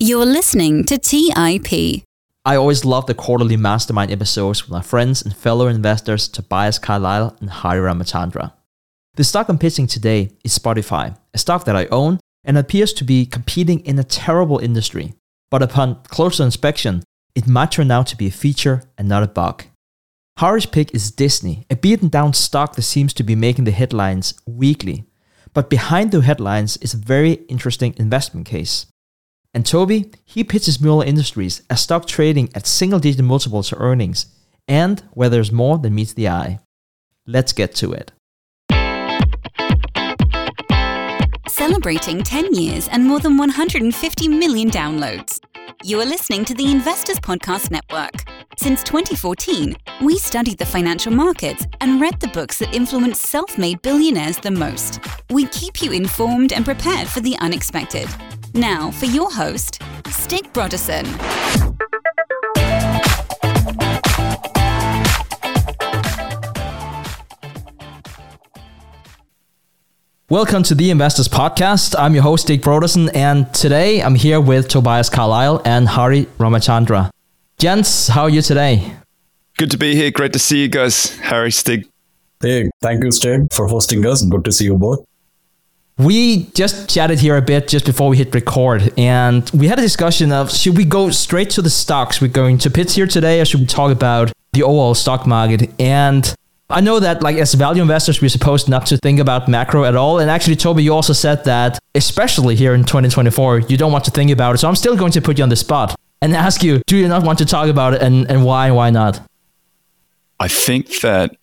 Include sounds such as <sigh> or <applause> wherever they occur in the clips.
You're listening to TIP. I always love the quarterly mastermind episodes with my friends and fellow investors Tobias Carlisle and Hari Ramachandra. The stock I'm pitching today is Spotify, a stock that I own and appears to be competing in a terrible industry. But upon closer inspection, it might turn out to be a feature and not a bug. Hari's pick is Disney, a beaten down stock that seems to be making the headlines weekly. But behind the headlines is a very interesting investment case. And Toby, he pitches Mueller Industries as stock trading at single digit multiples of earnings and where there's more than meets the eye. Let's get to it. Celebrating 10 years and more than 150 million downloads. You are listening to the Investors Podcast Network. Since 2014, we studied the financial markets and read the books that influence self made billionaires the most. We keep you informed and prepared for the unexpected. Now, for your host, Stig Brodersen. Welcome to the Investors Podcast. I'm your host, Stig Brodersen, and today I'm here with Tobias Carlisle and Hari Ramachandra. Gents, how are you today? Good to be here. Great to see you guys. Hari, Stig. Hey, thank you, Stig, for hosting us. Good to see you both. We just chatted here a bit just before we hit record, and we had a discussion of should we go straight to the stocks? We're going to pits here today, or should we talk about the overall stock market? And I know that, like, as value investors, we're supposed not to think about macro at all. And actually, Toby, you also said that, especially here in 2024, you don't want to think about it. So I'm still going to put you on the spot and ask you, do you not want to talk about it, and, and why? Why not? I think that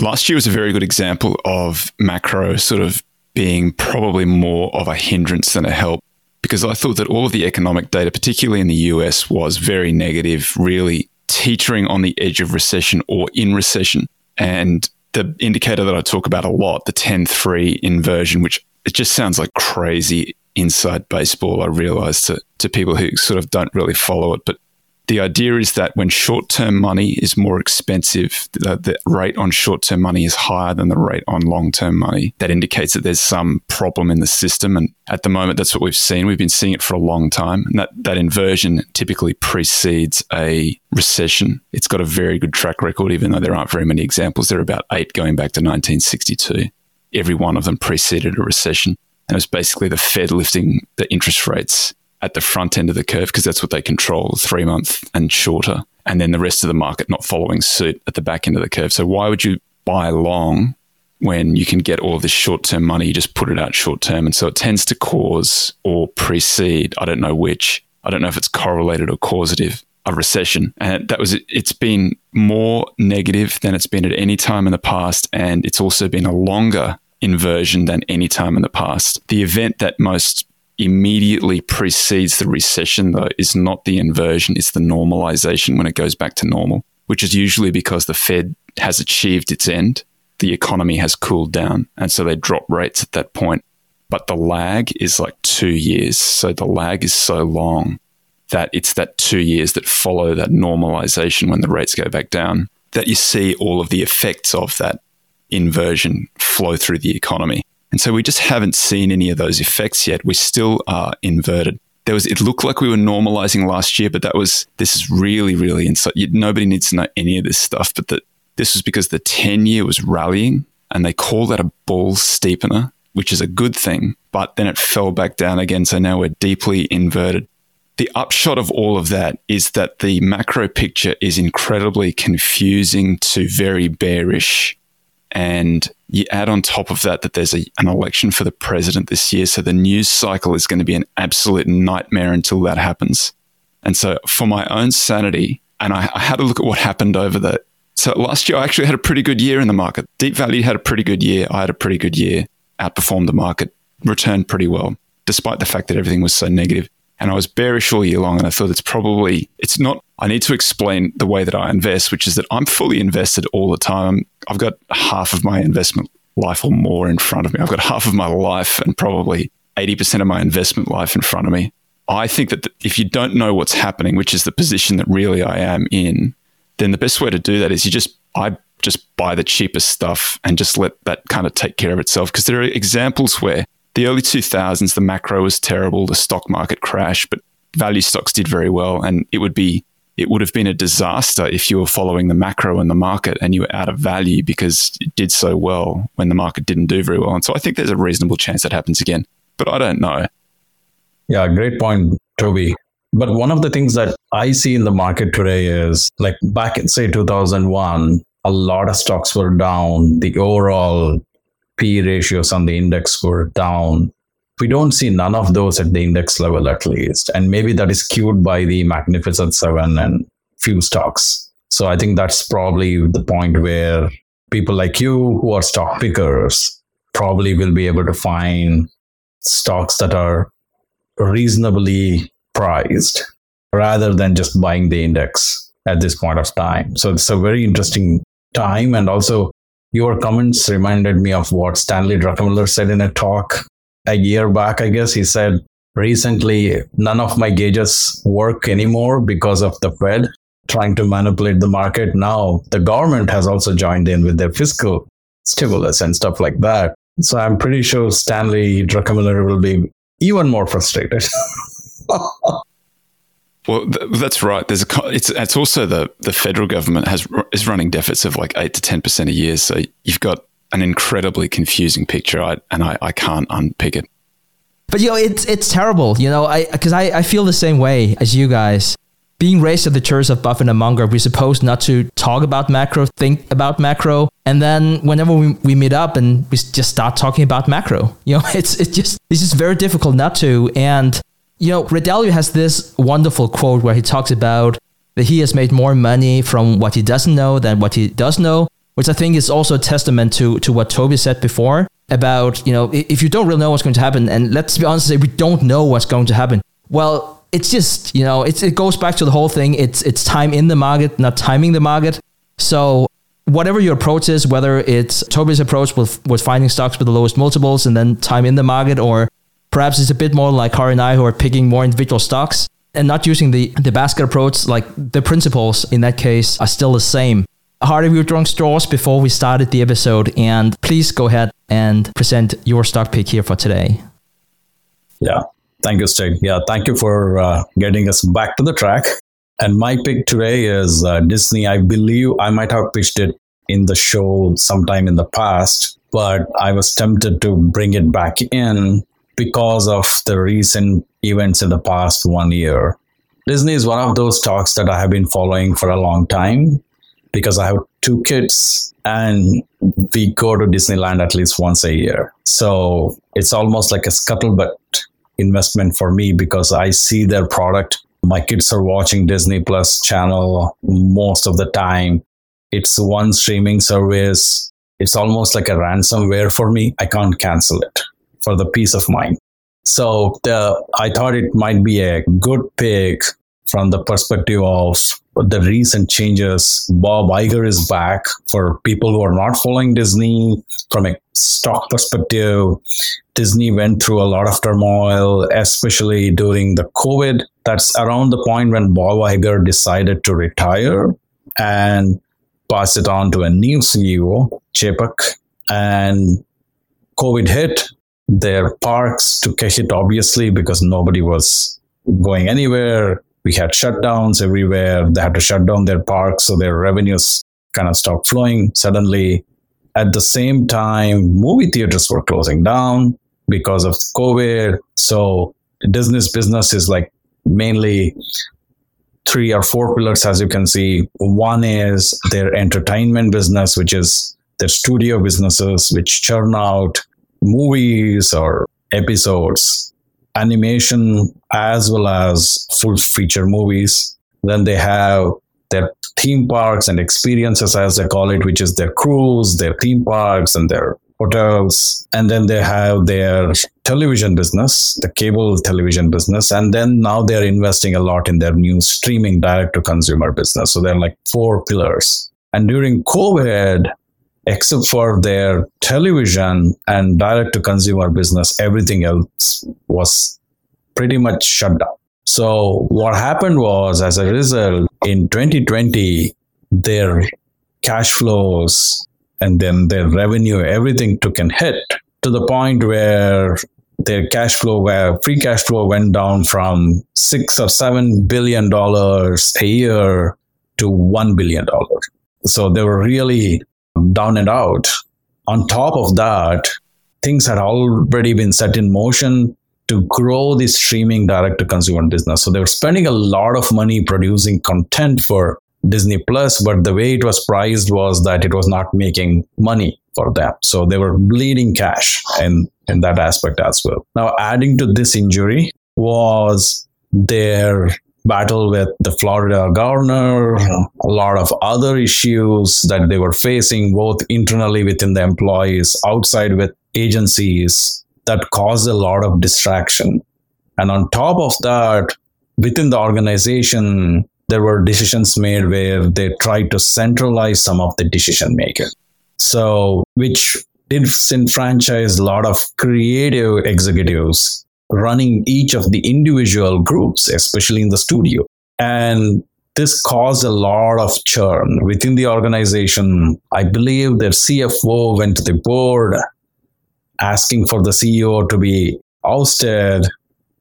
last year was a very good example of macro sort of being probably more of a hindrance than a help because I thought that all of the economic data, particularly in the US, was very negative, really teetering on the edge of recession or in recession. And the indicator that I talk about a lot, the 10 3 inversion, which it just sounds like crazy inside baseball, I realize to, to people who sort of don't really follow it. But the idea is that when short term money is more expensive, the, the rate on short term money is higher than the rate on long term money. That indicates that there's some problem in the system. And at the moment, that's what we've seen. We've been seeing it for a long time. And that, that inversion typically precedes a recession. It's got a very good track record, even though there aren't very many examples. There are about eight going back to 1962. Every one of them preceded a recession. And it was basically the Fed lifting the interest rates at the front end of the curve because that's what they control, three month and shorter, and then the rest of the market not following suit at the back end of the curve. So why would you buy long when you can get all this short term money? You just put it out short term, and so it tends to cause or precede. I don't know which. I don't know if it's correlated or causative. A recession, and that was it's been more negative than it's been at any time in the past, and it's also been a longer inversion than any time in the past. The event that most immediately precedes the recession, though, is not the inversion, it's the normalization when it goes back to normal, which is usually because the Fed has achieved its end, the economy has cooled down, and so they drop rates at that point. But the lag is like two years. So the lag is so long that it's that two years that follow that normalization when the rates go back down that you see all of the effects of that inversion flow through the economy. And so we just haven't seen any of those effects yet. We still are inverted. There was, it looked like we were normalizing last year, but that was, this is really, really inside. Nobody needs to know any of this stuff, but that this was because the 10 year was rallying and they call that a bull steepener, which is a good thing, but then it fell back down again. So now we're deeply inverted. The upshot of all of that is that the macro picture is incredibly confusing to very bearish and you add on top of that that there's a, an election for the president this year. So the news cycle is going to be an absolute nightmare until that happens. And so for my own sanity, and I, I had a look at what happened over the. So last year, I actually had a pretty good year in the market. Deep Value had a pretty good year. I had a pretty good year, outperformed the market, returned pretty well, despite the fact that everything was so negative and I was bearish all year long. And I thought it's probably, it's not, I need to explain the way that I invest, which is that I'm fully invested all the time. I've got half of my investment life or more in front of me. I've got half of my life and probably 80% of my investment life in front of me. I think that if you don't know what's happening, which is the position that really I am in, then the best way to do that is you just, I just buy the cheapest stuff and just let that kind of take care of itself. Because there are examples where the early 2000s, the macro was terrible, the stock market crashed, but value stocks did very well, and it would be it would have been a disaster if you were following the macro and the market and you were out of value because it did so well when the market didn't do very well. And so I think there's a reasonable chance that happens again, but I don't know. Yeah, great point, Toby. But one of the things that I see in the market today is like back in, say, 2001, a lot of stocks were down. The overall P ratios on the index were down. We don't see none of those at the index level at least. And maybe that is skewed by the magnificent seven and few stocks. So i think that's probably the point where people like you who are stock pickers probably will be able to find stocks that are reasonably priced rather than just buying the index at this point of time. So it's a very interesting time and also your comments reminded me of what stanley druckenmiller said in a talk a year back, I guess, he said, recently, none of my gauges work anymore because of the Fed trying to manipulate the market. Now, the government has also joined in with their fiscal stimulus and stuff like that. So I'm pretty sure Stanley Druckenmiller will be even more frustrated. <laughs> Well, th- that's right. There's a it's it's also the the federal government has is running deficits of like eight to ten percent a year. So you've got an incredibly confusing picture, I, and I, I can't unpick it. But you know, it's it's terrible. You know, I because I, I feel the same way as you guys. Being raised at the church of Buffett and Munger, we're supposed not to talk about macro, think about macro, and then whenever we, we meet up and we just start talking about macro, you know, <laughs> it's it's just it's just very difficult not to. And you know, Ray Dalio has this wonderful quote where he talks about that he has made more money from what he doesn't know than what he does know which I think is also a testament to to what Toby said before about you know if you don't really know what's going to happen, and let's be honest, say we don't know what's going to happen. Well, it's just you know it's, it goes back to the whole thing. It's it's time in the market, not timing the market. So whatever your approach is, whether it's Toby's approach with with finding stocks with the lowest multiples and then time in the market, or perhaps it's a bit more like Hari and I who are picking more individual stocks and not using the the basket approach. Like the principles in that case are still the same. Hari, we drunk straws before we started the episode, and please go ahead and present your stock pick here for today. Yeah, thank you, Stig. Yeah, thank you for uh, getting us back to the track. And my pick today is uh, Disney. I believe I might have pitched it in the show sometime in the past, but I was tempted to bring it back in because of the recent events in the past one year. Disney is one of those stocks that I have been following for a long time because I have two kids and we go to Disneyland at least once a year. So it's almost like a scuttlebutt investment for me because I see their product. My kids are watching Disney Plus channel most of the time. It's one streaming service. It's almost like a ransomware for me. I can't cancel it for the peace of mind. So the, I thought it might be a good pick from the perspective of the recent changes. Bob Iger is back for people who are not following Disney from a stock perspective. Disney went through a lot of turmoil, especially during the COVID. That's around the point when Bob Iger decided to retire and pass it on to a new CEO, Chapek. And COVID hit. Their parks to a it, obviously, because nobody was going anywhere we had shutdowns everywhere. They had to shut down their parks, so their revenues kind of stopped flowing suddenly. At the same time, movie theaters were closing down because of COVID. So Disney's business is like mainly three or four pillars, as you can see. One is their entertainment business, which is their studio businesses, which churn out movies or episodes animation as well as full feature movies. Then they have their theme parks and experiences, as they call it, which is their cruise, their theme parks, and their hotels. And then they have their television business, the cable television business. And then now they're investing a lot in their new streaming direct to consumer business. So they're like four pillars. And during COVID, except for their television and direct to consumer business, everything else was pretty much shut down. So, what happened was, as a result, in 2020, their cash flows and then their revenue, everything took a hit to the point where their cash flow, where free cash flow went down from six or seven billion dollars a year to one billion dollars. So they were really down and out. On top of that, things had already been set in motion to grow the streaming direct to consumer business. So they were spending a lot of money producing content for Disney Plus, but the way it was priced was that it was not making money for them. So they were bleeding cash in, in that aspect as well. Now, adding to this injury was their battle with the Florida governor, a lot of other issues that they were facing, both internally within the employees, outside with agencies, that caused a lot of distraction. And on top of that, within the organization, there were decisions made where they tried to centralize some of the decision making. So, which disenfranchised a lot of creative executives running each of the individual groups, especially in the studio. And this caused a lot of churn within the organization. I believe their CFO went to the board asking for the CEO to be ousted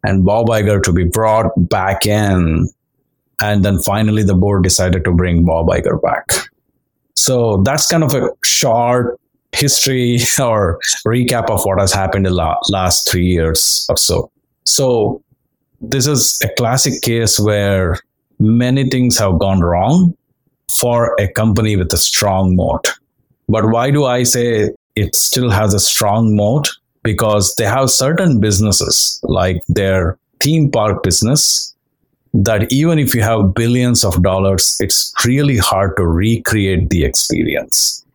and Bob Iger to be brought back in. And then finally, the board decided to bring Bob Iger back. So that's kind of a short history <laughs> or recap of what has happened in the last three years or so. So this is a classic case where many things have gone wrong for a company with a strong moat. But why do I say it still has a strong moat? Because they have certain businesses like their theme park business that even if you have billions of dollars, it's really hard to recreate the experience.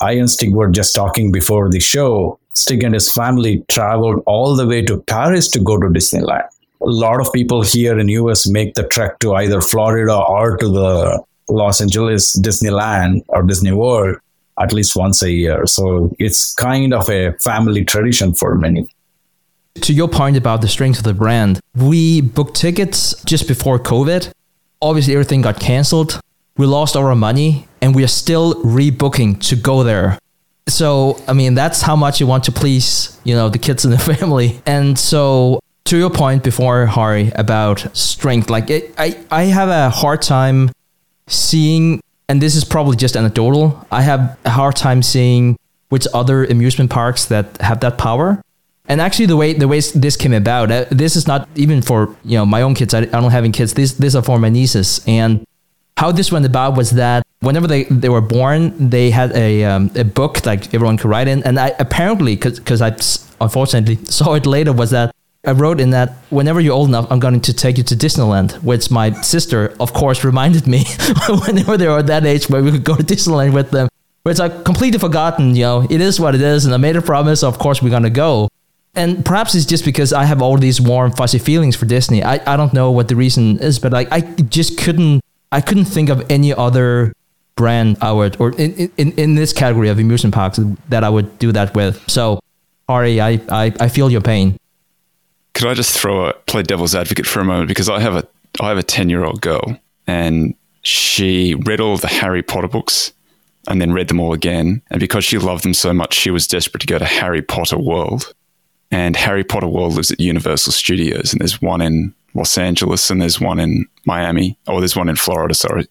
I and Stig were just talking before the show. Stig and his family traveled all the way to Paris to go to Disneyland. A lot of people here in US make the trek to either Florida or to the Los Angeles Disneyland or Disney World at least once a year. So it's kind of a family tradition for many. To your point about the strength of the brand, we booked tickets just before COVID. Obviously, everything got canceled. We lost our money and we are still rebooking to go there. So, I mean, that's how much you want to please, you know, the kids in the <laughs> family. And so, to your point before, Hari, about strength, like it, I, I have a hard time seeing, and this is probably just anecdotal, I have a hard time seeing which other amusement parks that have that power. And actually, the way the way this came about, uh, this is not even for you know my own kids. I, I don't have any kids. These these are for my nieces, and how this went about was that whenever they, they were born, they had a, um, a book like everyone could write in. And I apparently, because I unfortunately <laughs> saw it later, was that I wrote in that whenever you're old enough, I'm going to take you to Disneyland, which my sister, of course, <laughs> reminded me <laughs> whenever they were at that age where we could go to Disneyland with them. It's like completely forgotten, you know, it is what it is. And I made a promise, of course, we're going to go. And perhaps it's just because I have all these warm, fuzzy feelings for Disney. I, I don't know what the reason is, but like I just couldn't I couldn't think of any other brand I would, or in, in, in this category of amusement parks that I would do that with. So, Hari, I, I, I feel your pain. Could I just throw a play devil's advocate for a moment because I have a I have a ten year old girl and she read all of the Harry Potter books and then read them all again. And because she loved them so much, she was desperate to go to Harry Potter World. And Harry Potter World lives at Universal Studios, and there's one in Los Angeles and there's one in Miami, or there's one in Florida. Sorry,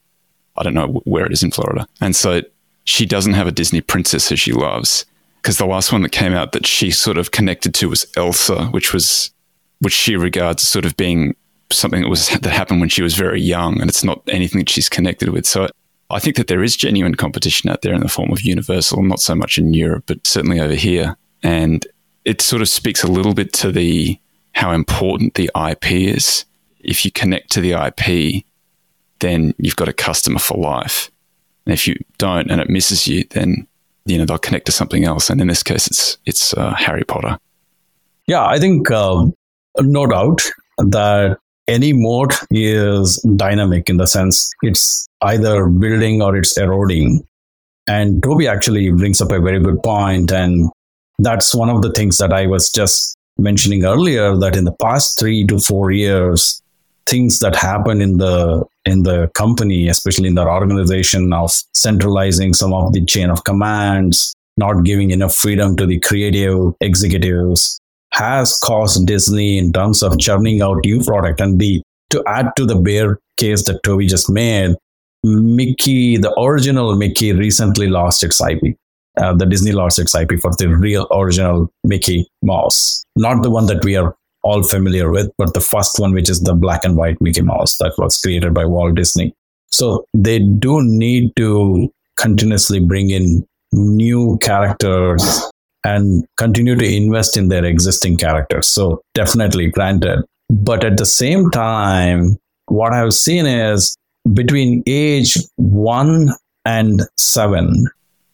I don't know where it is in Florida. And so she doesn't have a Disney princess who she loves because the last one that came out that she sort of connected to was Elsa, which was which she regards as sort of being something that was that happened when she was very young, and it's not anything that she's connected with. So I think that there is genuine competition out there in the form of Universal, not so much in Europe, but certainly over here, and it sort of speaks a little bit to the how important the IP is. If you connect to the IP, then you've got a customer for life. And if you don't and it misses you, then you know they'll connect to something else. And in this case, it's it's uh, Harry Potter. Yeah, I think um, no doubt that any moat is dynamic in the sense it's either building or it's eroding. And Toby actually brings up a very good point, and that's one of the things that I was just mentioning earlier that in the past three to four years, things that happen in the in the company, especially in the organization of centralizing some of the chain of commands, not giving enough freedom to the creative executives, has caused Disney in terms of churning out new product. And B, to add to the bear case that Toby just made, Mickey, the original Mickey, recently lost its IP. Uh, the Disney lost its IP for the real original Mickey Mouse, not the one that we are all familiar with, but the first one, which is the black and white Mickey Mouse that was created by Walt Disney. So they do need to continuously bring in new characters and continue to invest in their existing characters. So definitely granted. But at the same time, what I've seen is between age one and seven,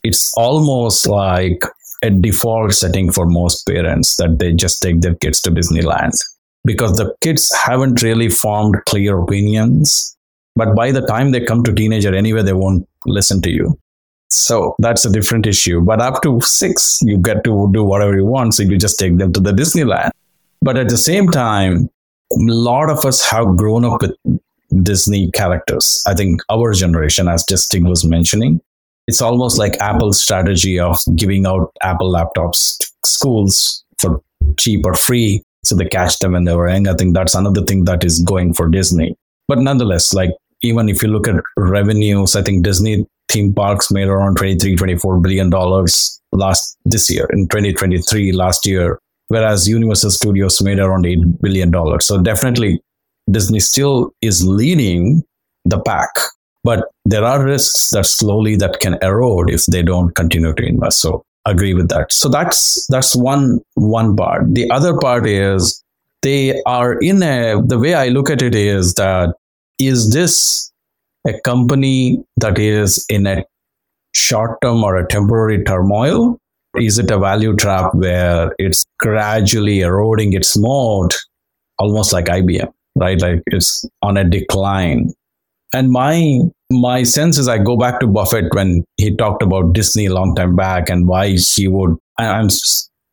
it's almost like a default setting for most parents that they just take their kids to Disneyland because the kids haven't really formed clear opinions. But by the time they come to teenager anyway, they won't listen to you. So that's a different issue. But up to six, you get to do whatever you want. So you just take them to the Disneyland. But at the same time, a lot of us have grown up with Disney characters. I think our generation, as Justin was mentioning, it's almost like Apple's strategy of giving out Apple laptops to schools for cheap or free so they catch them when they were young. I think that's another thing that is going for Disney. But nonetheless, like even if you look at revenues, I think Disney theme parks made around 23, 24 billion dollars last this year in 2023 last year, whereas Universal Studios made around 8 billion dollars. So definitely Disney still is leading the pack but there are risks that slowly that can erode if they don't continue to invest. So agree with that. So that's that's one one part. The other part is they are in a the way i look at it is that is this a company that is in a short term or a temporary turmoil? Is it a value trap where it's gradually eroding its moat almost like ibm right? Like it's on a decline and my my sense is I go back to Buffett when he talked about Disney a long time back and why he would. I'm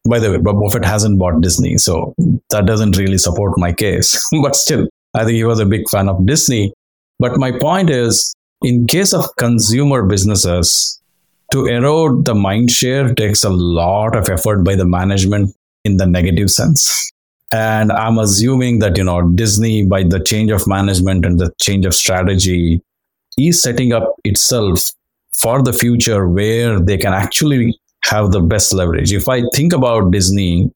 by the way, Buffett hasn't bought Disney, so that doesn't really support my case. <laughs> but still, I think he was a big fan of Disney. But my point is, in case of consumer businesses, to erode the mind share takes a lot of effort by the management in the negative sense. And I'm assuming that, you know, Disney, by the change of management and the change of strategy, is setting up itself for the future where they can actually have the best leverage. If I think about Disney,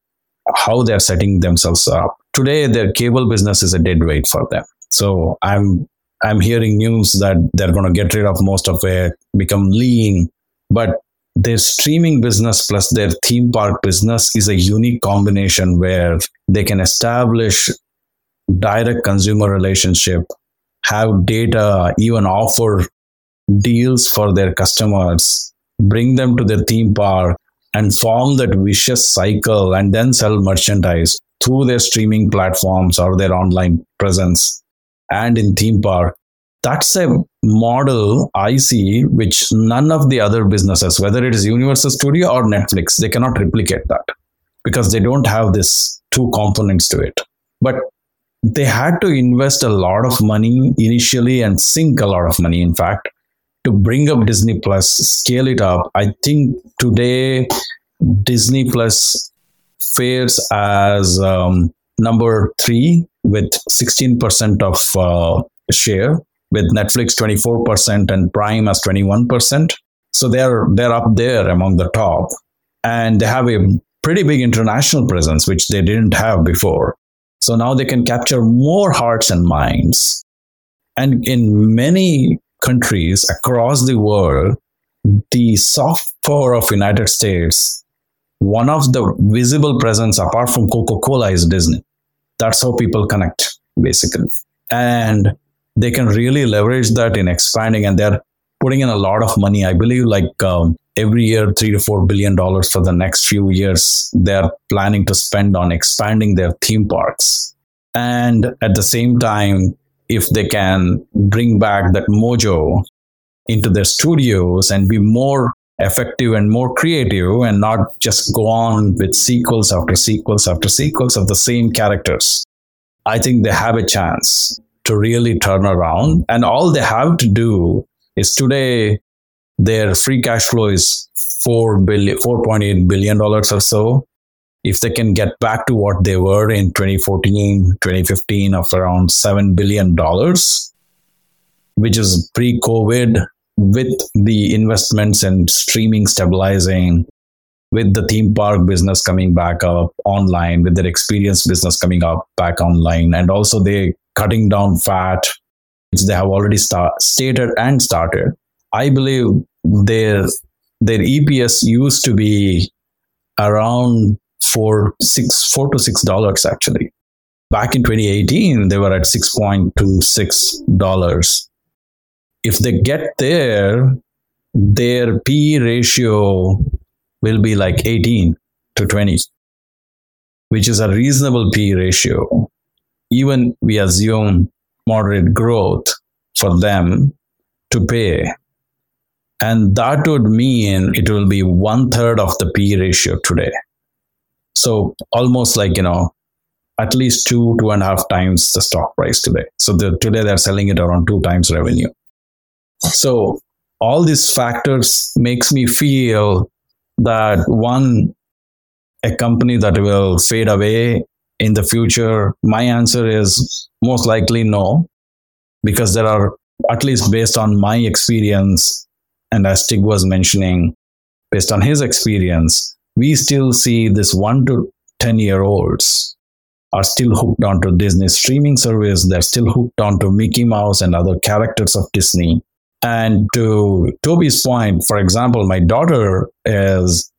how they're setting themselves up, today their cable business is a dead weight for them. So I'm I'm hearing news that they're going to get rid of most of it, become lean. But their streaming business plus their theme park business is a unique combination where they can establish direct consumer relationship have data even offer deals for their customers bring them to their theme park and form that vicious cycle and then sell merchandise through their streaming platforms or their online presence and in theme park that's a model I see which none of the other businesses, whether it is Universal Studio or Netflix, they cannot replicate that because they don't have this two components to it. But they had to invest a lot of money initially and sink a lot of money, in fact, to bring up Disney Plus, scale it up. I think today Disney Plus fares as um, number three with 16% of uh, share with Netflix 24% and Prime as 21%. So they're they're up there among the top. And they have a pretty big international presence, which they didn't have before. So now they can capture more hearts and minds. And in many countries across the world, the soft power of United States, one of the visible presence apart from Coca-Cola is Disney. That's how people connect, basically. And they can really leverage that in expanding and they're putting in a lot of money. I believe like um, every year three to four billion dollars for the next few years they're planning to spend on expanding their theme parks. And at the same time if they can bring back that mojo into their studios and be more effective and more creative and not just go on with sequels after sequels after sequels of the same characters i think they have a chance to really turn around. And all they have to do is today their free cash flow is four billion, four point eight billion dollars or so. if they can get back to what they were in 2014, 2015 of around $7 billion, which is pre COVID, with the investments and streaming stabilizing, with the theme park business coming back up online, with their experience business coming up back online, and also they cutting down fat, which they have already start, stated and started. I believe their their EPS used to be around four six four to six dollars actually. Back in 2018, they were at six point two six dollars. If they get there, their P ratio will be like 18 to 20, which is a reasonable P ratio. Even we assume moderate growth for them to pay. And that would mean it will be one third of the P ratio today. So almost like, you know, at least two, two and a half times the stock price today. So the, today they're selling it around two times revenue. So all these factors makes me feel that one, a company that will fade away in the future, my answer is most likely no, because there are, at least based on my experience, and as Stig was mentioning, based on his experience, we still see this one to 10 year olds are still hooked onto Disney streaming service. They're still hooked onto Mickey Mouse and other characters of Disney. And to Toby's point, for example, my daughter is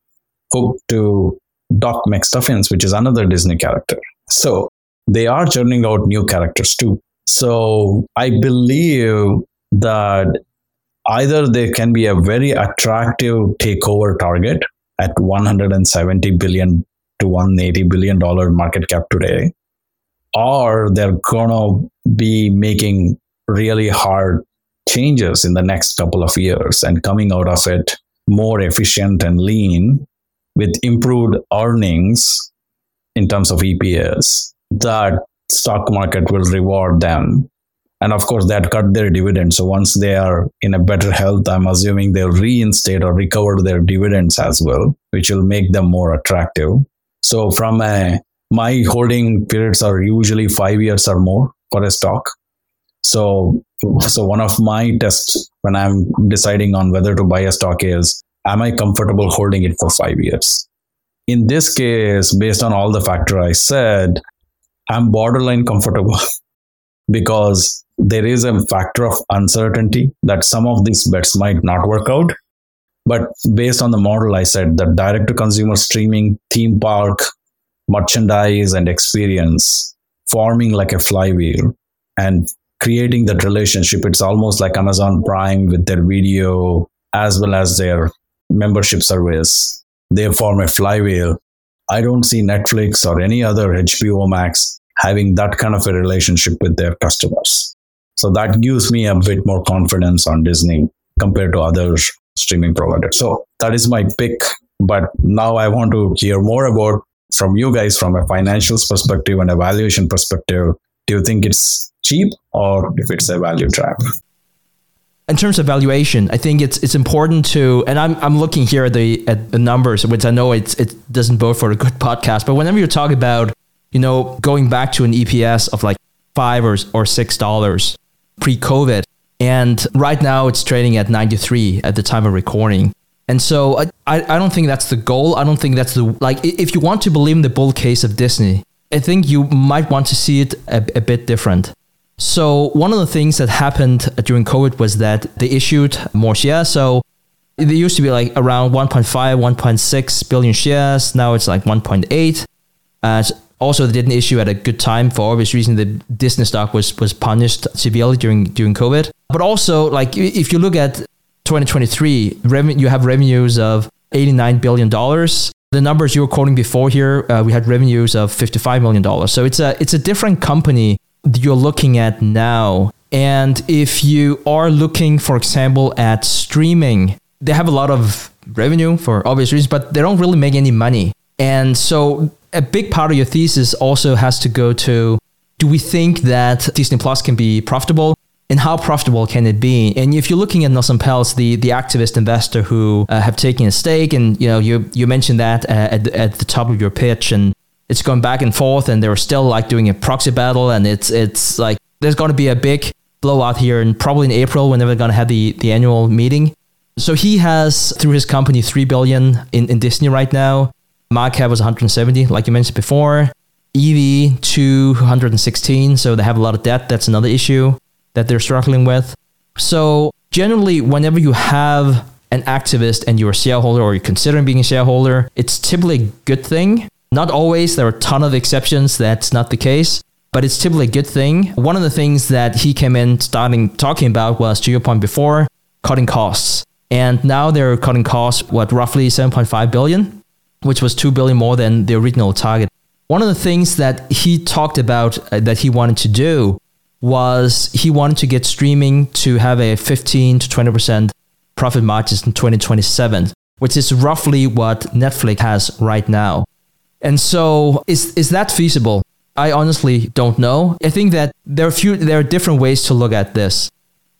hooked to Doc McStuffins, which is another Disney character. So they are churning out new characters too. So I believe that either they can be a very attractive takeover target at 170 billion to 180 billion dollar market cap today or they're to be making really hard changes in the next couple of years and coming out of it more efficient and lean with improved earnings in terms of EPS, that stock market will reward them and of course, that cut their dividend. So once they are in a better health, I'm assuming they'll reinstate or recover their dividends as well, which will make them more attractive. So from a my holding periods are usually five years or more for a stock. So so one of my tests when I'm deciding on whether to buy a stock is am I comfortable holding it for five years? In this case, based on all the factor I said, I'm borderline comfortable <laughs> because there is a factor of uncertainty that some of these bets might not work out. But based on the model I said, the direct to consumer streaming, theme park, merchandise, and experience forming like a flywheel and creating that relationship, it's almost like Amazon Prime with their video as well as their membership service. They form a flywheel. I don't see Netflix or any other HBO Max having that kind of a relationship with their customers. So that gives me a bit more confidence on Disney compared to other streaming providers. So that is my pick. But now I want to hear more about from you guys from a financials perspective and a valuation perspective. Do you think it's cheap or if it's a value trap? In terms of valuation, I think it's it's important to, and I'm I'm looking here at the at the numbers, which I know it's it doesn't bode for a good <laughs> podcast. But whenever you talk about, you know, going back to an EPS of like five or or six dollars, pre-COVID. And right now it's trading at 93 at the time of recording. And so I, I don't think that's the goal. I don't think that's the, like, if you want to believe in the bull case of Disney, I think you might want to see it a, a bit different. So one of the things that happened during COVID was that they issued more shares. So it used to be like around 1.5, 1.6 billion shares. Now it's like 1.8. Uh, also, they didn't issue at a good time for obvious reason. The Disney stock was was punished severely during during COVID. But also, like if you look at 2023, revenue you have revenues of 89 billion dollars. The numbers you were quoting before here, uh, we had revenues of 55 million dollars. So it's a it's a different company you're looking at now. And if you are looking, for example, at streaming, they have a lot of revenue for obvious reasons, but they don't really make any money. And so a big part of your thesis also has to go to do we think that Disney Plus can be profitable? and how profitable can it be? And if you're looking at Nelson Peltz, the the activist investor who uh, have taken a stake, and you know you you mentioned that uh, at at the top of your pitch, and it's going back and forth, and they're still like doing a proxy battle, and it's it's like there's going to be a big blowout here, and probably in April whenever they're going to have the the annual meeting. So he has through his company three billion in, in Disney right now. Cap was 170, like you mentioned before. EV 216, so they have a lot of debt. That's another issue that they're struggling with. So generally, whenever you have an activist and you're a shareholder or you're considering being a shareholder, it's typically a good thing. Not always, there are a ton of exceptions that's not the case, but it's typically a good thing. One of the things that he came in starting talking about was, to your point before, cutting costs. And now they're cutting costs, what, roughly 7.5 billion, which was 2 billion more than the original target. One of the things that he talked about uh, that he wanted to do was he wanted to get streaming to have a 15 to 20% profit margins in 2027, which is roughly what Netflix has right now. And so is is that feasible? I honestly don't know. I think that there are few there are different ways to look at this.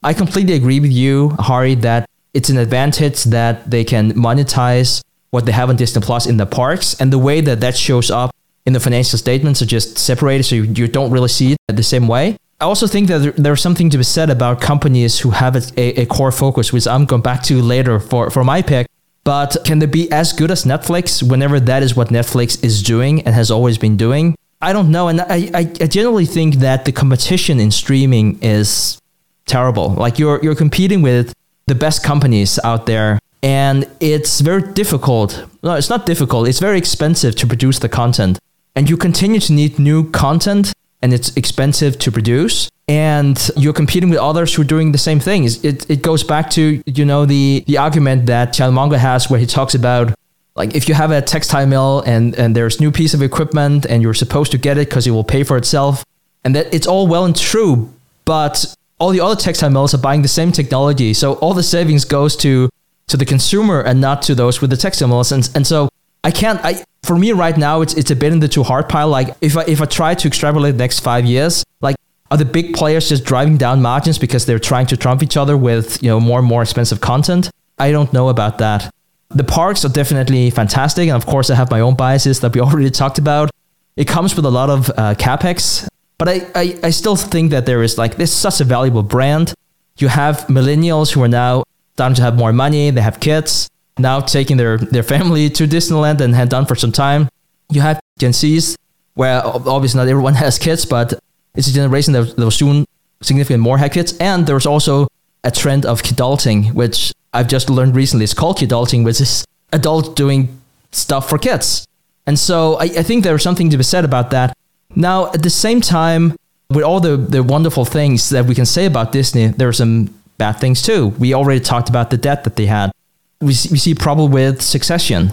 I completely agree with you, Hari, that it's an advantage that they can monetize what they have on Disney Plus in the parks, and the way that that shows up in the financial statements are just separated, so you, you don't really see it the same way. I also think that there's something to be said about companies who have a, a core focus, which I'm going back to later for, for my pick. But can they be as good as Netflix whenever that is what Netflix is doing and has always been doing? I don't know. And I, I, I generally think that the competition in streaming is terrible. Like you're, you're competing with the best companies out there and it's very difficult. No, it's not difficult. It's very expensive to produce the content. And you continue to need new content and it's expensive to produce and you're competing with others who are doing the same thing. It, it goes back to, you know, the, the argument that Charlie Munger has where he talks about like if you have a textile mill and, and there's new piece of equipment and you're supposed to get it because it will pay for itself and that it's all well and true, but all the other textile mills are buying the same technology. So all the savings goes to to the consumer and not to those with the textile mills. And, and so I can't I for me right now it's it's a bit in the too hard pile. Like if I if I try to extrapolate the next five years, like are the big players just driving down margins because they're trying to trump each other with you know more and more expensive content? I don't know about that. The parks are definitely fantastic, and of course I have my own biases that we <laughs> already talked about. It comes with a lot of uh, capex, but I, I I still think that there is like this such a valuable brand. You have millennials who are now starting to have more money, they have kids now taking their, their family to Disneyland and had done for some time. You have Gen Zs, where obviously not everyone <laughs> has kids, but it's a generation that, that will soon significantly more have kids. And there's also a trend of kidulting, which I've just learned recently. It's called kidulting, which is adults doing stuff for kids. And so I, I think there's something to be said about that. Now, at the same time, with all the, the wonderful things that we can say about Disney, there are some bad things too. We already talked about the debt that they had we see, we see problem with Succession.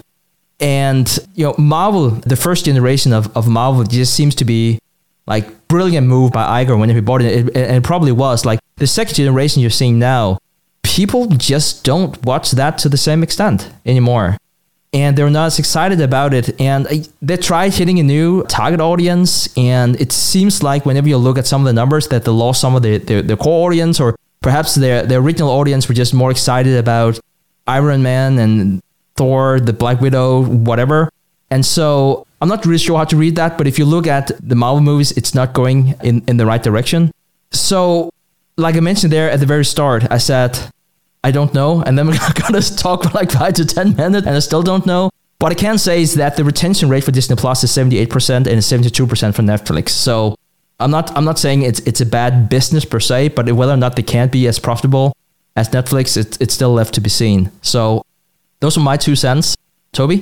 And you know, Marvel, the first generation of, of Marvel just seems to be like brilliant move by Iger when he bought it, it, and it probably was. Like the second generation you're seeing now, people just don't watch that to the same extent anymore. And they're not as excited about it. And uh, they tried hitting a new target audience. And it seems like whenever you look at some of the numbers that they lost some of the, the, the core audience or perhaps their, their original audience were just more excited about Iron Man and Thor, the Black Widow, whatever. And so I'm not really sure how to read that, but if you look at the Marvel movies, it's not going in, in the right direction. So, like I mentioned there at the very start, I said, I don't know. And then we're going to talk for like five to 10 minutes, and I still don't know. What I can say is that the retention rate for Disney Plus is 78% and 72% for Netflix. So I'm not I'm not saying it's it's a bad business per se, but whether or not they can't be as profitable as Netflix, it, it's still left to be seen. So those are my two cents. Toby?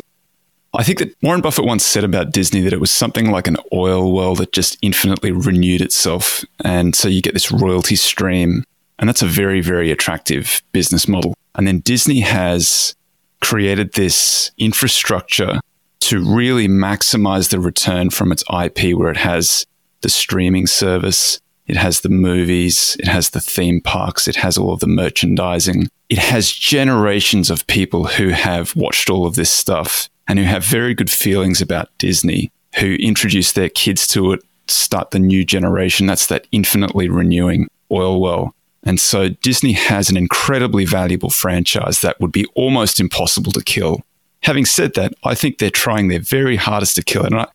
I think that Warren Buffett once said about Disney that it was something like an oil well that just infinitely renewed itself. And so you get this royalty stream. And that's a very, very attractive business model. And then Disney has created this infrastructure to really maximize the return from its IP, where it has the streaming service, it has the movies, it has the theme parks, it has all of the merchandising. It has generations of people who have watched all of this stuff and who have very good feelings about Disney, who introduce their kids to it, start the new generation. That's that infinitely renewing oil well. And so Disney has an incredibly valuable franchise that would be almost impossible to kill. Having said that, I think they're trying their very hardest to kill it. And I,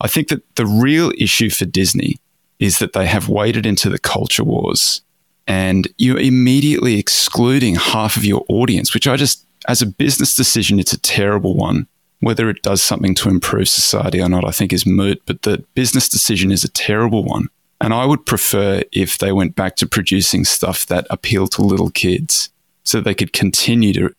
I think that the real issue for Disney is that they have waded into the culture wars and you're immediately excluding half of your audience, which I just, as a business decision, it's a terrible one. Whether it does something to improve society or not, I think is moot, but the business decision is a terrible one. And I would prefer if they went back to producing stuff that appealed to little kids so they could continue to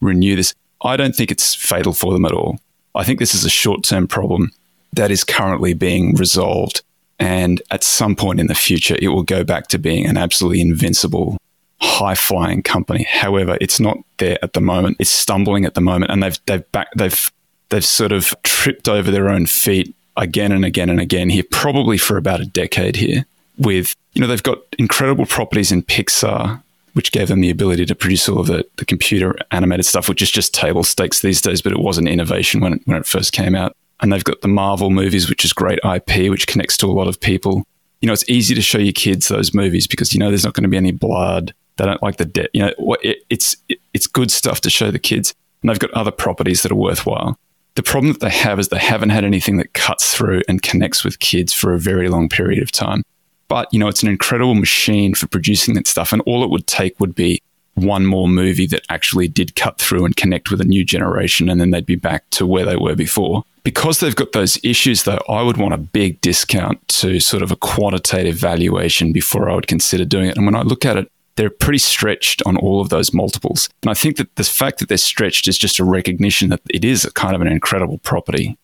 renew this. I don't think it's fatal for them at all. I think this is a short term problem that is currently being resolved. And at some point in the future, it will go back to being an absolutely invincible, high flying company. However, it's not there at the moment. It's stumbling at the moment. And they've, they've, back, they've, they've sort of tripped over their own feet again and again and again here, probably for about a decade here. With, you know, they've got incredible properties in Pixar, which gave them the ability to produce all of the, the computer animated stuff, which is just table stakes these days, but it was an innovation when it, when it first came out. And they've got the Marvel movies, which is great IP, which connects to a lot of people. You know, it's easy to show your kids those movies because you know there's not going to be any blood. They don't like the debt. You know, it, it's it, it's good stuff to show the kids. And they've got other properties that are worthwhile. The problem that they have is they haven't had anything that cuts through and connects with kids for a very long period of time. But, you know, it's an incredible machine for producing that stuff. And all it would take would be one more movie that actually did cut through and connect with a new generation. And then they'd be back to where they were before. Because they've got those issues, though, I would want a big discount to sort of a quantitative valuation before I would consider doing it. And when I look at it, they're pretty stretched on all of those multiples. And I think that the fact that they're stretched is just a recognition that it is a kind of an incredible property,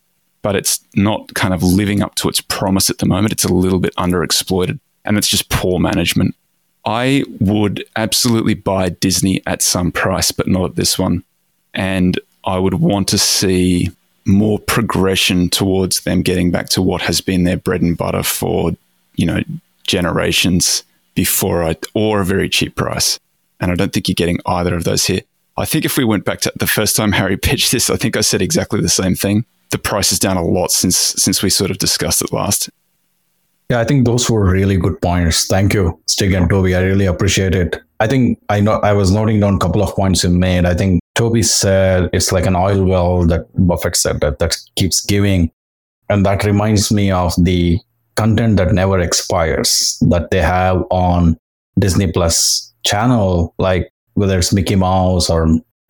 but it's not kind of living up to its promise at the moment. It's a little bit underexploited and it's just poor management. I would absolutely buy Disney at some price, but not at this one. And I would want to see more progression towards them getting back to what has been their bread and butter for, you know, generations before I, or a very cheap price. And I don't think you're getting either of those here. I think if we went back to the first time Hari <laughs> pitched this, I think I said exactly the same thing. The price is down a lot since since we sort of discussed it last. Yeah, I think those were really good points. Thank you, Stig and Toby. I really appreciate it. I think I know I was noting down a couple of points you made. I think Toby said it's like an oil well that Buffett said that that keeps giving. And that reminds me of the content that never expires that they have on Disney Plus channel, like whether it's Mickey Mouse or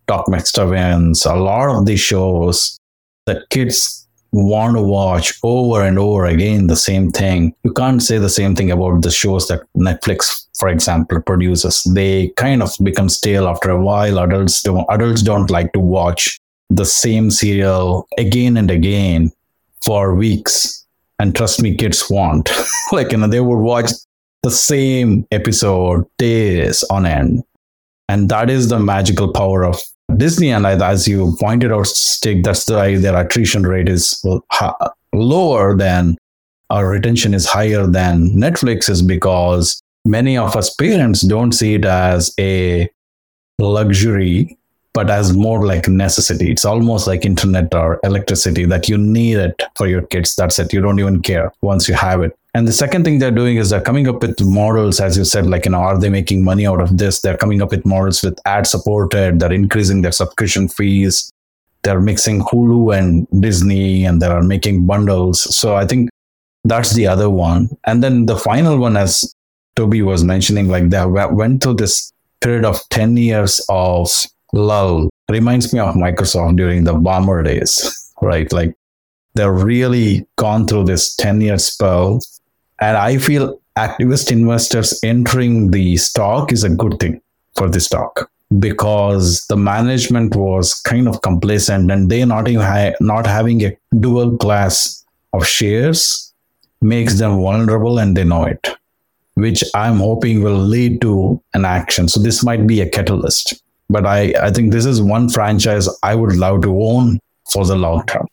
Doc McStuffins, a lot of these shows that kids want to watch over and over again the same thing. You can't say the same thing about the shows that Netflix, for example, produces. They kind of become stale after a while. Adults don't adults don't like to watch the same serial again and again for weeks and trust me kids want. <laughs> Like you know they would watch the same episode days on end. And that is the magical power of disney. And as you pointed out Stig, that's why their attrition rate is lower than our retention is higher than netflix is because many of us parents don't see it as a luxury but as more like necessity. It's almost like internet or electricity that you need it for your kids. That's it. You don't even care once you have it. And the second thing they're doing is they're coming up with models, as you said, like, you know, are they making money out of this? They're coming up with models with ad supported, they're increasing their subscription fees, they're mixing Hulu and Disney, and they're making bundles. So I think that's the other one. And then the final one, as Toby was mentioning, like they went through this period of 10 years of lull reminds me of Microsoft during the Ballmer days, <laughs> right? Like they're really gone through this 10 year spell. And I feel activist investors entering the stock is a good thing for the stock because the management was kind of complacent and they not even ha- not having a dual class of shares makes them vulnerable and they know it which i'm hoping will lead to an action so this might be a catalyst but I, I think this is one franchise I would love to own for the long term.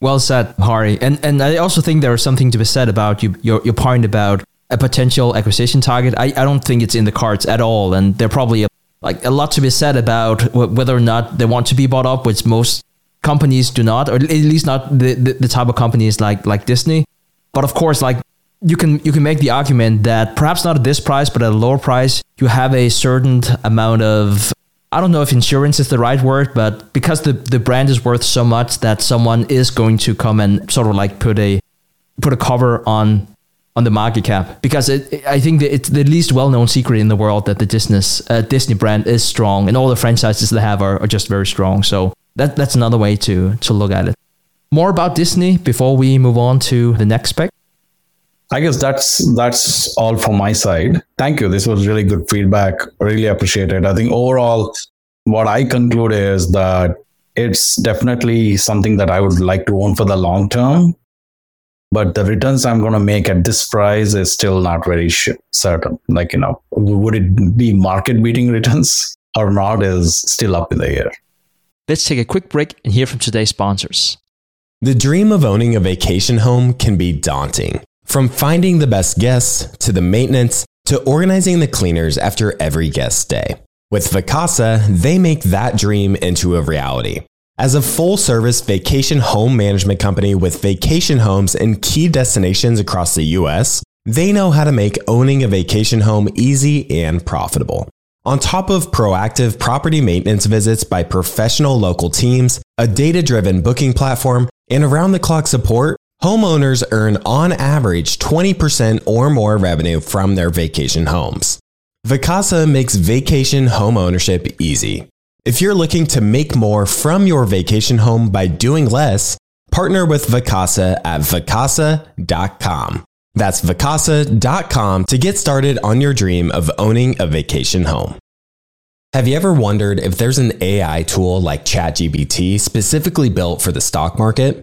Well said, Hari. And and I also think there is something to be said about you, your your point about a potential acquisition target. I, I don't think it's in the cards at all, and there probably a, like a lot to be said about whether or not they want to be bought up, which most companies do not, or at least not the, the, the type of companies like like Disney. But of course, like you can you can make the argument that perhaps not at this price, but at a lower price, you have a certain amount of I don't know if insurance is the right word, but because the, the brand is worth so much that someone is going to come and sort of like put a put a cover on on the market cap because it, I think it's the least well known secret in the world that the Disney uh, Disney brand is strong and all the franchises they have are, are just very strong. So that that's another way to to look at it. More about Disney before we move on to the next spec. I guess that's that's all from my side. Thank you. This was really good feedback. Really appreciate it. I think overall, what I conclude is that it's definitely something that I would like to own for the long term. But the returns I'm going to make at this price is still not very certain. Like, you know, would it be market beating returns or not is still up in the air. Let's take a quick break and hear from today's sponsors. The dream of owning a vacation home can be daunting. From finding the best guests to the maintenance to organizing the cleaners after every guest stay. With Vacasa, they make that dream into a reality. As a full service vacation home management company with vacation homes in key destinations across the US, they know how to make owning a vacation home easy and profitable. On top of proactive property maintenance visits by professional local teams, a data driven booking platform, and around the clock support, Homeowners earn on average 20% or more revenue from their vacation homes. Vacasa makes vacation home ownership easy. If you're looking to make more from your vacation home by doing less, partner with Vacasa at vacasa.com. That's vacasa.com to get started on your dream of owning a vacation home. Have you ever wondered if there's an AI tool like ChatGPT specifically built for the stock market?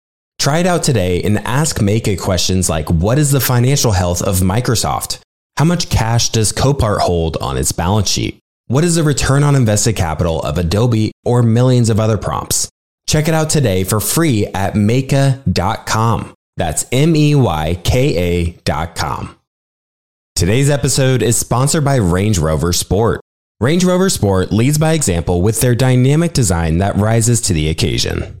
Try it out today and ask Meyka questions like What is the financial health of Microsoft? How much cash does Copart hold on its balance sheet? What is the return on invested capital of Adobe or millions of other prompts? Check it out today for free at Meyka.com. That's M E Y K A.com. Today's episode is sponsored by Range Rover Sport. Range Rover Sport leads by example with their dynamic design that rises to the occasion.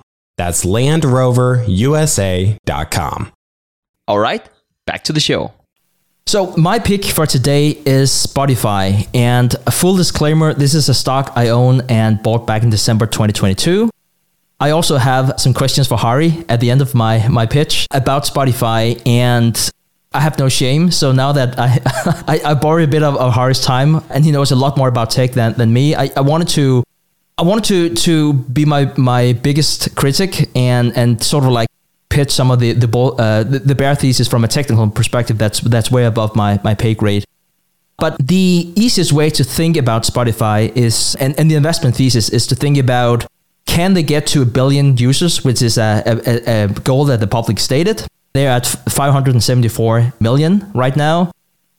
That's LandRoverUSA.com. All right, back to the show. So, my pick for today is Spotify. And a full disclaimer this is a stock I own and bought back in December 2022. I also have some questions for Hari at the end of my, my pitch about Spotify. And I have no shame. So now that I <laughs> I, I borrowed a bit of, of Hari's time and he knows a lot more about tech than, than me, I, I wanted to I wanted to to be my my biggest critic and and sort of like pitch some of the the, uh, the, the bear thesis from a technical perspective that's that's way above my my pay grade. But the easiest way to think about Spotify is and, and the investment thesis is to think about can they get to a billion users, which is a, a, a goal that the public stated. They're at 574 million right now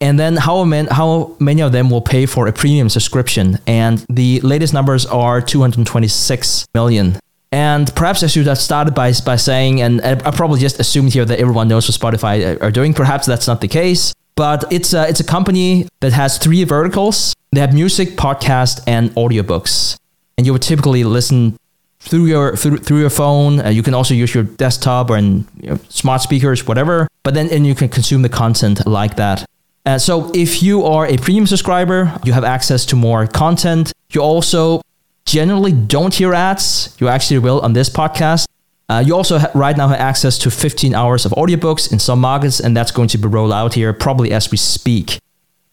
and then how many, how many of them will pay for a premium subscription? And the latest numbers are 226 million. And perhaps I should have started by, by saying, and I probably just assumed here that everyone knows what Spotify are doing. Perhaps that's not the case, but it's a, it's a company that has three verticals. They have music, podcast, and audiobooks. And you would typically listen through your through, through your phone. Uh, you can also use your desktop or in, you know, smart speakers, whatever but then and you can consume the content like that. Uh, so if you are a premium subscriber, you have access to more content. You also generally don't hear ads. You actually will on this podcast. Uh, you also ha- right now have access to 15 hours of audiobooks in some markets, and that's going to be rolled out here probably as we speak.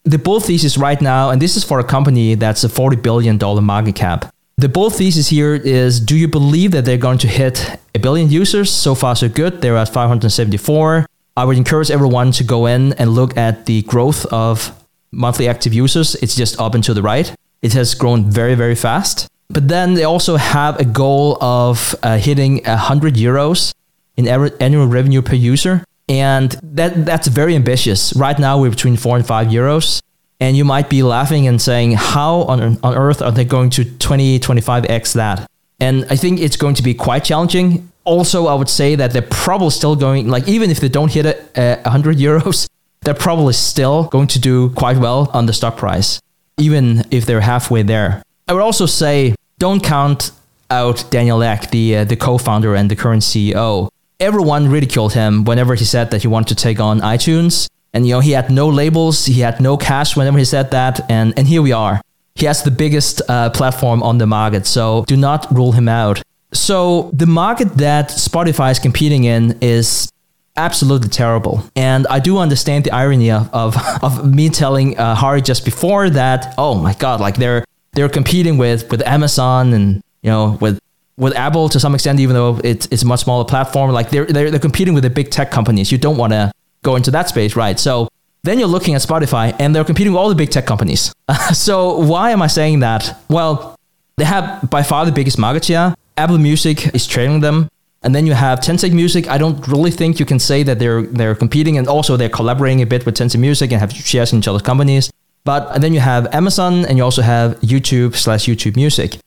The bull thesis right now, and this is for a company that's a $40 billion market cap. The bull thesis here is do you believe that they're going to hit a billion users? So far, so good. They're at 574. I would encourage everyone to go in and look at the growth of monthly active users. It's just up and to the right. It has grown very, very fast. But then they also have a goal of uh, hitting 100 euros in annual revenue per user. And that that's very ambitious. Right now, we're between 4 and 5 euros. And you might be laughing and saying, how on, on earth are they going to 20, 25x that? And I think it's going to be quite challenging. Also, I would say that they're probably still going, like, even if they don't hit it at 100 euros, <laughs> they're probably still going to do quite well on the stock price, even if they're halfway there. I would also say don't count out Daniel Ek, the uh, the co-founder and the current CEO. Everyone ridiculed him whenever he said that he wanted to take on iTunes, and you know he had no labels, he had no cash whenever he said that, and and here we are. He has the biggest uh, platform on the market, so do not rule him out. So the market that Spotify is competing in is absolutely terrible. And I do understand the irony of, of, <laughs> of me telling uh, Hari just before that, oh my God, like they're they're competing with with Amazon and you know with with Apple to some extent, even though it's it's a much smaller platform. Like they're they're, they're competing with the big tech companies. You don't want to go into that space, right? So then you're looking at Spotify, and they're competing with all the big tech companies. <laughs> so why am I saying that? Well, they have by far the biggest market share. Apple Music is trailing them. And then you have Tencent Music. I don't really think you can say that they're they're competing, and also they're collaborating a bit with Tencent Music and have shares in each other's companies. But then you have Amazon and you also have YouTube slash YouTube Music.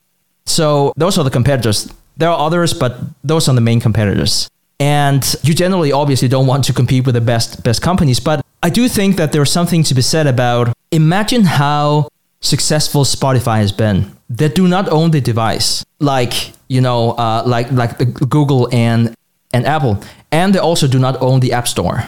So those are the competitors. There are others, but those are the main competitors. And you generally obviously don't want to compete with the best best companies, but I do think that there's something to be said about imagine how successful Spotify has been. They do not own the device, like you know, uh, like like Google and and Apple, and they also do not own the App Store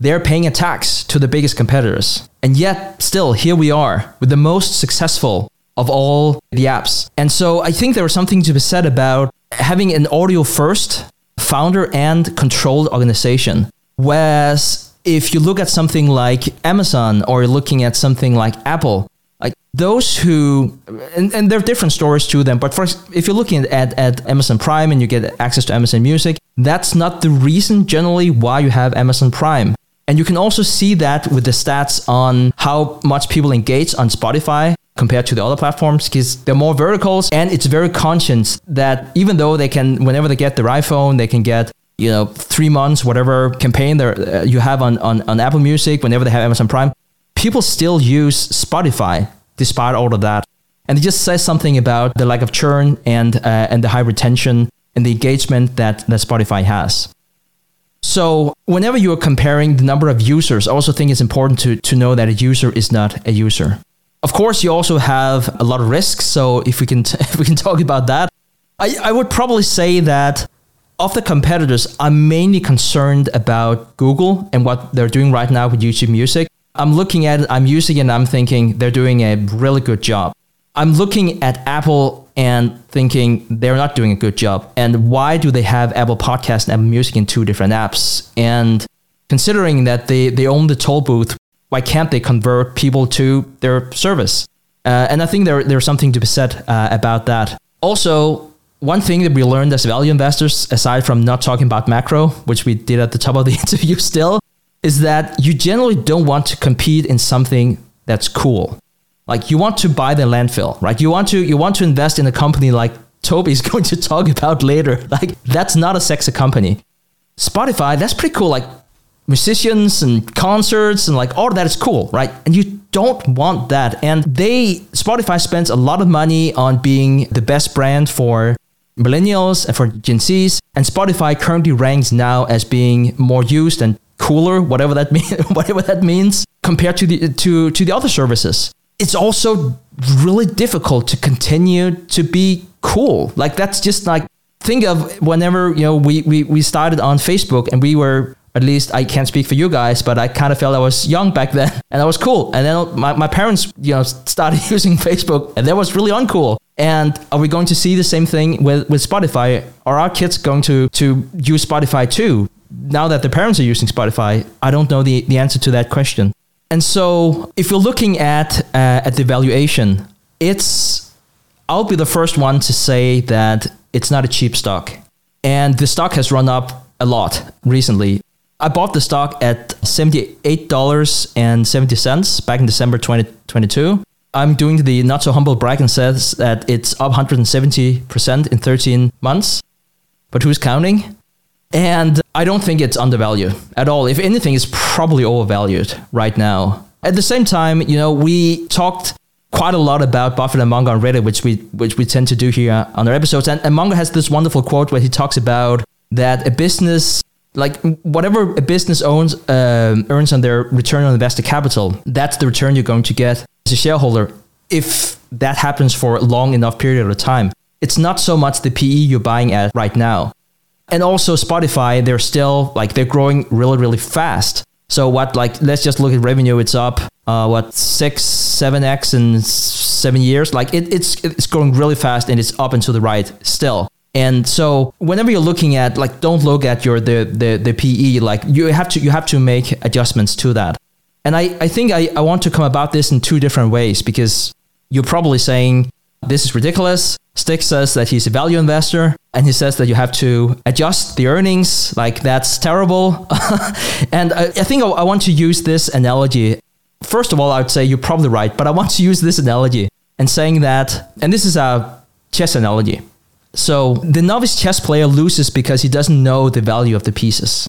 they're paying a tax to the biggest competitors. And yet, still, here we are with the most successful of all the apps. And so I think there was something to be said about having an audio first founder and controlled organization. Whereas if you look at something like Amazon or you're looking at something like Apple, like those who, and, and there are different stories to them, but first, if you're looking at, at Amazon Prime and you get access to Amazon Music, that's not the reason generally why you have Amazon Prime. And you can also see that with the stats on how much people engage on Spotify compared to the other platforms because they're more verticals and it's very conscious that even though they can whenever they get their iphone they can get you know three months whatever campaign there uh, you have on, on, on apple music whenever they have amazon prime people still use spotify despite all of that and it just says something about the lack of churn and uh, and the high retention and the engagement that, that spotify has so whenever you are comparing the number of users, I also think it's important to, to know that a user is not a user. Of course, you also have a lot of risks. So if we can t- <laughs> if we can talk about that, I, I would probably say that of the competitors, I'm mainly concerned about Google and what they're doing right now with YouTube Music. I'm looking at it, I'm using it, and I'm thinking they're doing a really good job. I'm looking at Apple and thinking they're not doing a good job. And why do they have Apple Podcast and Apple Music in two different apps? And considering that they, they own the toll booth, why can't they convert people to their service? Uh, and I think there, there's something to be said uh, about that. Also, one thing that we learned as value investors, aside from not talking about macro, which we did at the top of the <laughs> interview still, is that you generally don't want to compete in something that's cool. Like you want to buy the landfill, right? You want to you want to invest in a company like Toby is <laughs> going to talk about later. Like that's not a sexy company. Spotify, that's pretty cool. Like musicians and concerts and like all that is cool, right? And you don't want that. And they Spotify spends a lot of money on being the best brand for millennials and for Gen Zs. And Spotify currently ranks now as being more used and cooler, whatever that <laughs> means, whatever that means, compared to the to to the other services it's also really difficult to continue to be cool. Like that's just like think of whenever you know we we, we started on Facebook and we were At least I can't speak for you guys, but I kind of felt I was young back then <laughs> and I was cool. And then my, my parents, you know, started <laughs> using Facebook and that was really uncool. And are we going to see the same thing with, with Spotify? Are our kids going to, to use Spotify too? Now that the parents are using Spotify, I don't know the, the answer to that question. And so if you're looking at, uh, at the valuation, it's, I'll be the first one to say that it's not a cheap stock. And the stock has run up a lot recently. I bought the stock at $78.70 back in December 2022. I'm doing the not so humble brag and says that it's up 170% in 13 months. But who's counting? And I don't think it's undervalued at all. If anything, it's probably overvalued right now. At the same time, you know, we talked quite a lot about Buffett and Munger on Reddit, which we which we tend to do here on our episodes. And, and Munger has this wonderful quote where he talks about that a business like whatever a business owns um, earns on their return on invested capital, that's the return you're going to get as a shareholder if that happens for a long enough period of time. It's not so much the PE you're buying at right now. And also Spotify, they're still like they're growing really, really fast. So what like let's just look at revenue. It's up uh, what six, seven x in seven years. Like it, it's it's growing really fast and it's up and to the right still. And so whenever you're looking at like don't look at your the the, the PE like you have to you have to make adjustments to that. And I, I think I, I want to come about this in two different ways because you're probably saying this is ridiculous. Stig says that he's a value investor and he says that you have to adjust the earnings. Like that's terrible. <laughs> and I, I think I, I want to use this analogy. First of all, I would say you're probably right, but I want to use this analogy and saying that, and this is a chess analogy. So the novice chess player loses because he doesn't know the value of the pieces.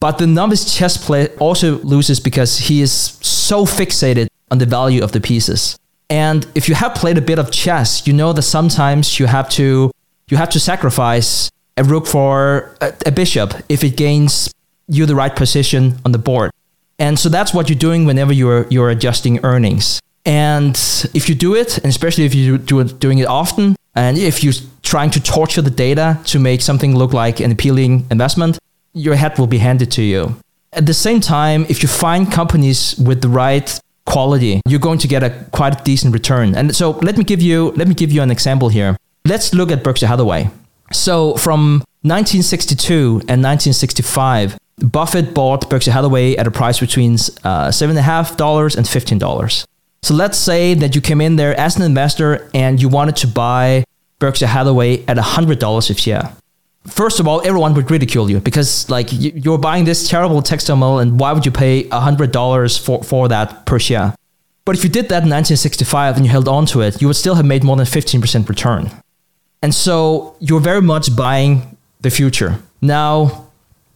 But the novice chess player also loses because he is so fixated on the value of the pieces. And if you have played a bit of chess, you know that sometimes you have to you have to sacrifice a rook for a, a bishop if it gains you the right position on the board. And so that's what you're doing whenever you're you're adjusting earnings. And if you do it, and especially if you do it doing it often, and if you're trying to torture the data to make something look like an appealing investment, your head will be handed to you. At the same time, if you find companies with the right quality, you're going to get a quite decent return. And so let me give you let me give you an example here. Let's look at Berkshire Hathaway. So from 1962 and 1965, Buffett bought Berkshire Hathaway at a price between uh, seven and a half dollars and fifteen dollars. So let's say that you came in there as an investor and you wanted to buy Berkshire Hathaway at $100 a share. First of all, everyone would ridicule you because like you're buying this terrible mill and why would you pay $100 for, for that per share? But if you did that in 1965 and you held on to it, you would still have made more than 15% return. And so you're very much buying the future. Now,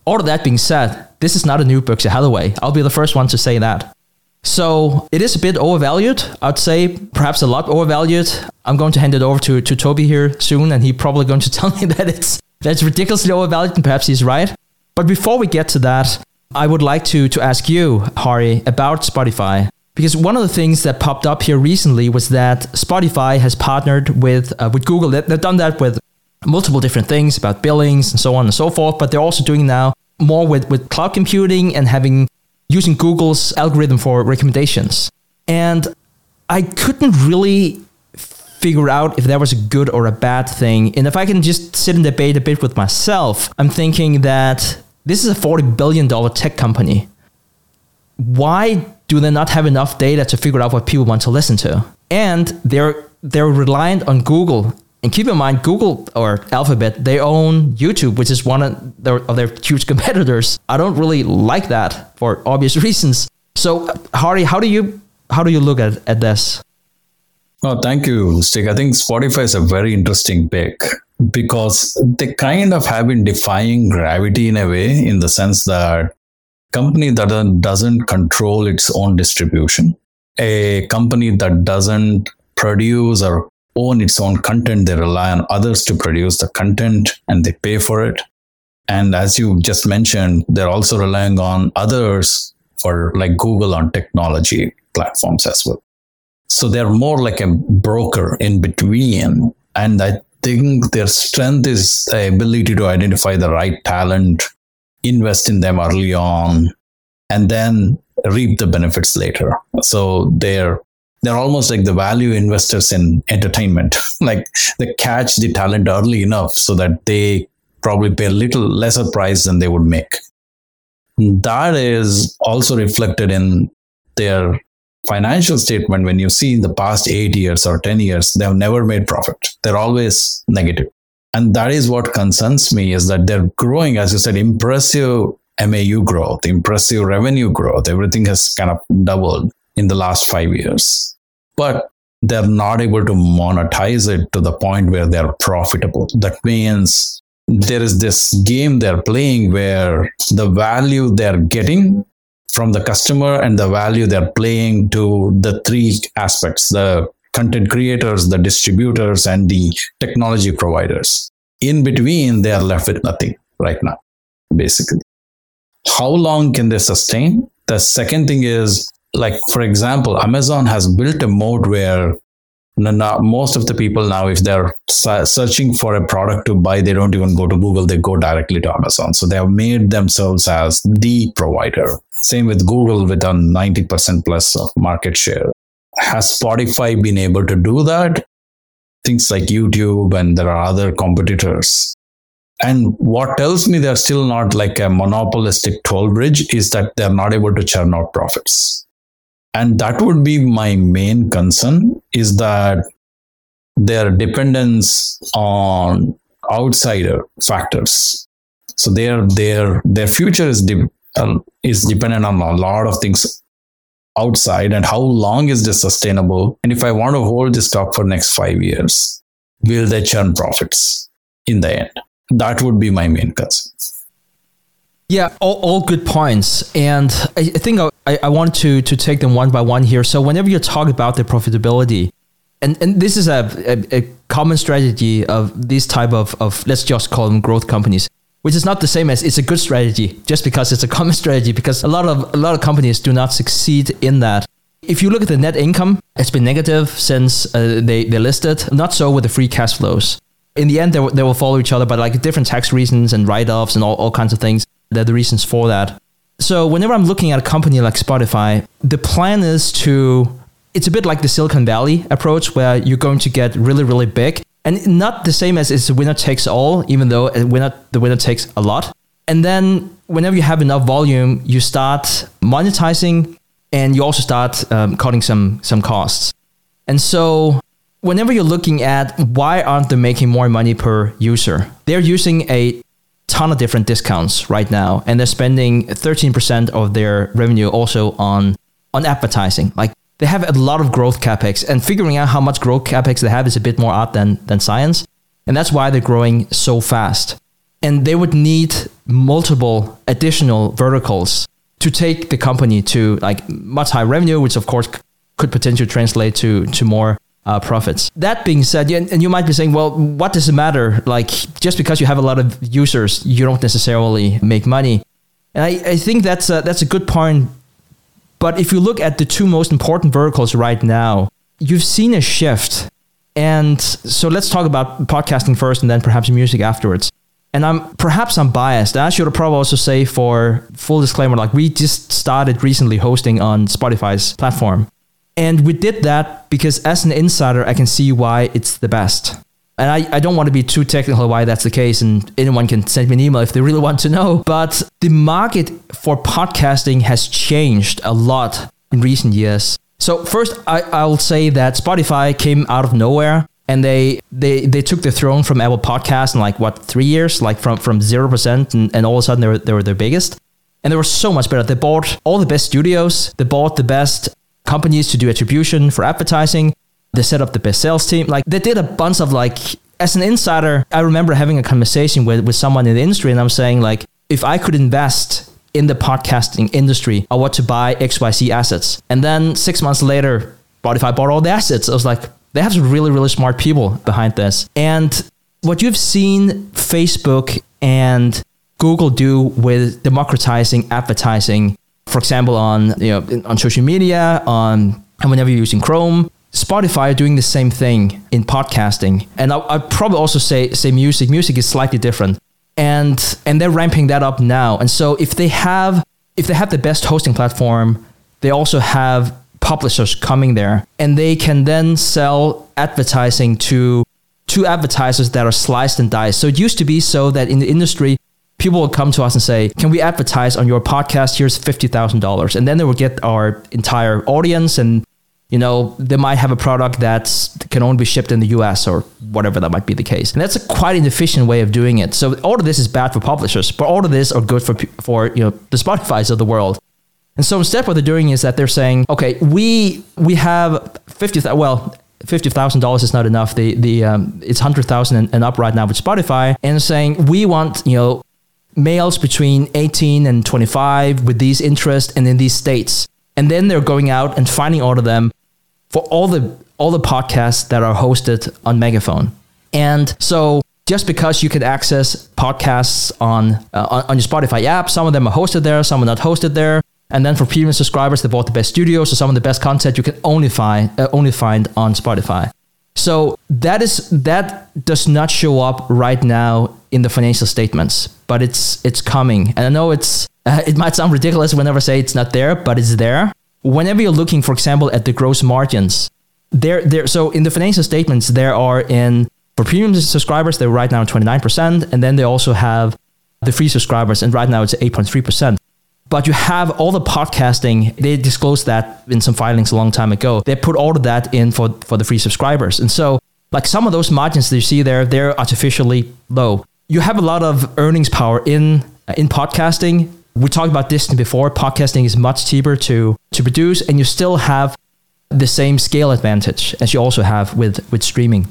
all of that being said, this is not a new Berkshire Hathaway. I'll be the first one to say that. So it is a bit overvalued. I'd say perhaps a lot overvalued. I'm going to hand it over to, to Toby here soon, and he's probably going to <laughs> tell me that it's that's ridiculously overvalued, and perhaps he's right. But before we get to that, I would like to to ask you, Hari, about Spotify. Because one of the things that popped up here recently was that Spotify has partnered with uh, with Google. They've done that with multiple different things about billings and so on and so forth. But they're also doing now more with, with cloud computing and having using Google's algorithm for recommendations. And I couldn't really figure out if that was a good or a bad thing. And if I can just sit and debate a bit with myself, I'm thinking that this is a $40 billion tech company. Why do they not have enough data to figure out what people want to listen to? And they're they're reliant on Google and keep in mind, Google or Alphabet, they own YouTube, which is one of their, of their huge <laughs> competitors. I don't really like that for obvious <laughs> reasons. So, Hari, how do you how do you look at, at this? Oh, thank you, Stig. I think Spotify is a very interesting pick because they kind of have been defying gravity in a way, in the sense that company that doesn't control its own distribution, a company that doesn't produce or own its own content. They rely on others to produce the content and they pay for it. And as you just mentioned, they're also relying on others for like Google on technology platforms as well. So they're more like a broker in between. And I think their strength is the ability to identify the right talent invest in them early on, and then reap the benefits later. So they're they're almost like the value investors in entertainment. <laughs> like they catch the talent early enough so that they probably pay a little lesser price than they would make. That is also reflected in their financial statement when you see in the past eight years or 10 years, they've never made profit. They're always negative. And that is what concerns me is that they're growing, as you said, impressive MAU growth, impressive revenue growth. Everything has kind of doubled in the last five years. But they're not able to monetize it to the point where they're profitable. That means there is this game they're playing where the value they're getting from the customer and the value they're playing to the three aspects the content creators, the distributors, and the technology providers. In between, they are left with nothing right now, basically. How long can they sustain? The second thing is, like, for example, Amazon has built a moat where now, most of the people now, if they're searching for a product to buy, they don't even go to Google, they go directly to Amazon. So they have made themselves as the provider. Same with Google with a 90% plus market share. Has Spotify been able to do that? Things like YouTube and there are other competitors. And what tells me they're still not like a monopolistic toll bridge is that they're not able to churn out profits and that would be my main concern is that their dependence on outsider factors. So their their their future is de- uh, is dependent on a lot of things outside and how long is this sustainable? And if i want to hold this stock for next 5 years will they churn profits in the end? That would be my main concern yeah, all, all good points. And I, I think I, I want to, to take them one by one here. So, whenever you talk about the profitability, and, and this is a, a, a common strategy of these type of, of, let's just call them growth companies, which is not the same as it's a good strategy just because it's a <laughs> common strategy, because a lot of, a lot of companies do not succeed in that. If you look at the net income, it's been negative since uh, they, they listed, not so with the free cash flows. In the end, they, they will follow each other, but like different tax reasons and write offs and all, all kinds of things. They're the reasons for that. So whenever I'm looking at a company like Spotify, the plan is to it's a bit like the Silicon Valley approach where you're going to get really, really big and not the same as it's winner takes all, even though winner, the winner takes a lot. And then whenever you have enough volume, you start monetizing and you also start um, cutting some some costs. And so whenever you're looking at why aren't they making more money per user, they're using a ton of different discounts right now, and they're spending 13% of their revenue also on on advertising. Like they have a lot of growth capex, and figuring out how much growth capex they have is a bit more art than than science, and that's why they're growing so fast. And they would need multiple additional verticals to take the company to like much higher revenue, which of course could potentially translate to to more uh, profits. That being said, and you might be saying, well, what does it matter? Like, just because you have a lot of users, you don't necessarily make money. And I, I think that's a, that's a good point. But if you look at the two most important verticals right now, you've seen a shift. And so let's talk about podcasting first and then perhaps music afterwards. And I'm perhaps I'm biased. I should probably also say for full disclaimer, like we just started recently hosting on Spotify's platform. And we did that because as an insider, I can see why it's the best. And I, I don't want to be too technical why that's the case, and anyone can send me an email if they really want to know. But the market for podcasting has changed a lot in recent years. So first, I, I'll say that Spotify came out of nowhere and they they they took the throne from Apple Podcast in like what three years, like from from zero percent, and, and all of a sudden they were they were their biggest, and they were so much better. They bought all the best studios, they bought the best companies to do attribution for advertising. They set up the best sales team. Like they did a bunch of like as an insider, I remember having a conversation with, with someone in the industry and I'm saying like if I could invest in the podcasting industry, I want to buy XYZ assets. And then six months later, Spotify bought all the assets. I was like, they have some really, really smart people behind this. And what you've seen Facebook and Google do with democratizing advertising for example, on you know on social media, on and whenever you're using Chrome, Spotify are doing the same thing in podcasting. And I, I'd probably also say say music. Music is slightly different. and and they're ramping that up now. And so if they have if they have the best hosting platform, they also have publishers coming there, and they can then sell advertising to to advertisers that are sliced and diced. So it used to be so that in the industry, people would come to us and say, "Can we advertise on your podcast? Here's fifty thousand dollars," and then they would get our entire audience and you know, they might have a product that can only be shipped in the US or whatever that might be the case. And that's a quite inefficient way of doing it. So all of this is bad for publishers, but all of this are good for, for you know, the Spotify's of the world. And so instead what they're doing is that they're saying, okay, we we have 50 well, $50,000 is not enough. The the um, it's 100,000 and, and up right now with Spotify and saying we want, you know, males between 18 and 25 with these interests and in these states. And then they're going out and finding all of them for all the all the podcasts that are hosted on Megaphone. And so just because you can access podcasts on, uh, on, your Spotify app, some of them are hosted there, some are not hosted there. And then for premium subscribers, they bought the best studios, so some of the best content you can only find uh, only find on Spotify. So that is that does not show up right now in the financial statements, but it's it's coming. And I know it's uh, <laughs> it might sound ridiculous whenever I say it's not there, but it's there whenever you're looking, for example, at the gross margins, there, there. So in the financial statements, there are in for premium subscribers, they're right now 29%, and then they also have the free subscribers, and right now it's 8.3%. But you have all the podcasting. They disclosed that in some filings a long time ago. They put all of that in for for the free subscribers, and so like some of those margins that you see there, they're artificially low. You have a lot of earnings power in uh, in podcasting we talked about this before. Podcasting is much cheaper to to produce, and you still have the same scale advantage as you also have with with streaming.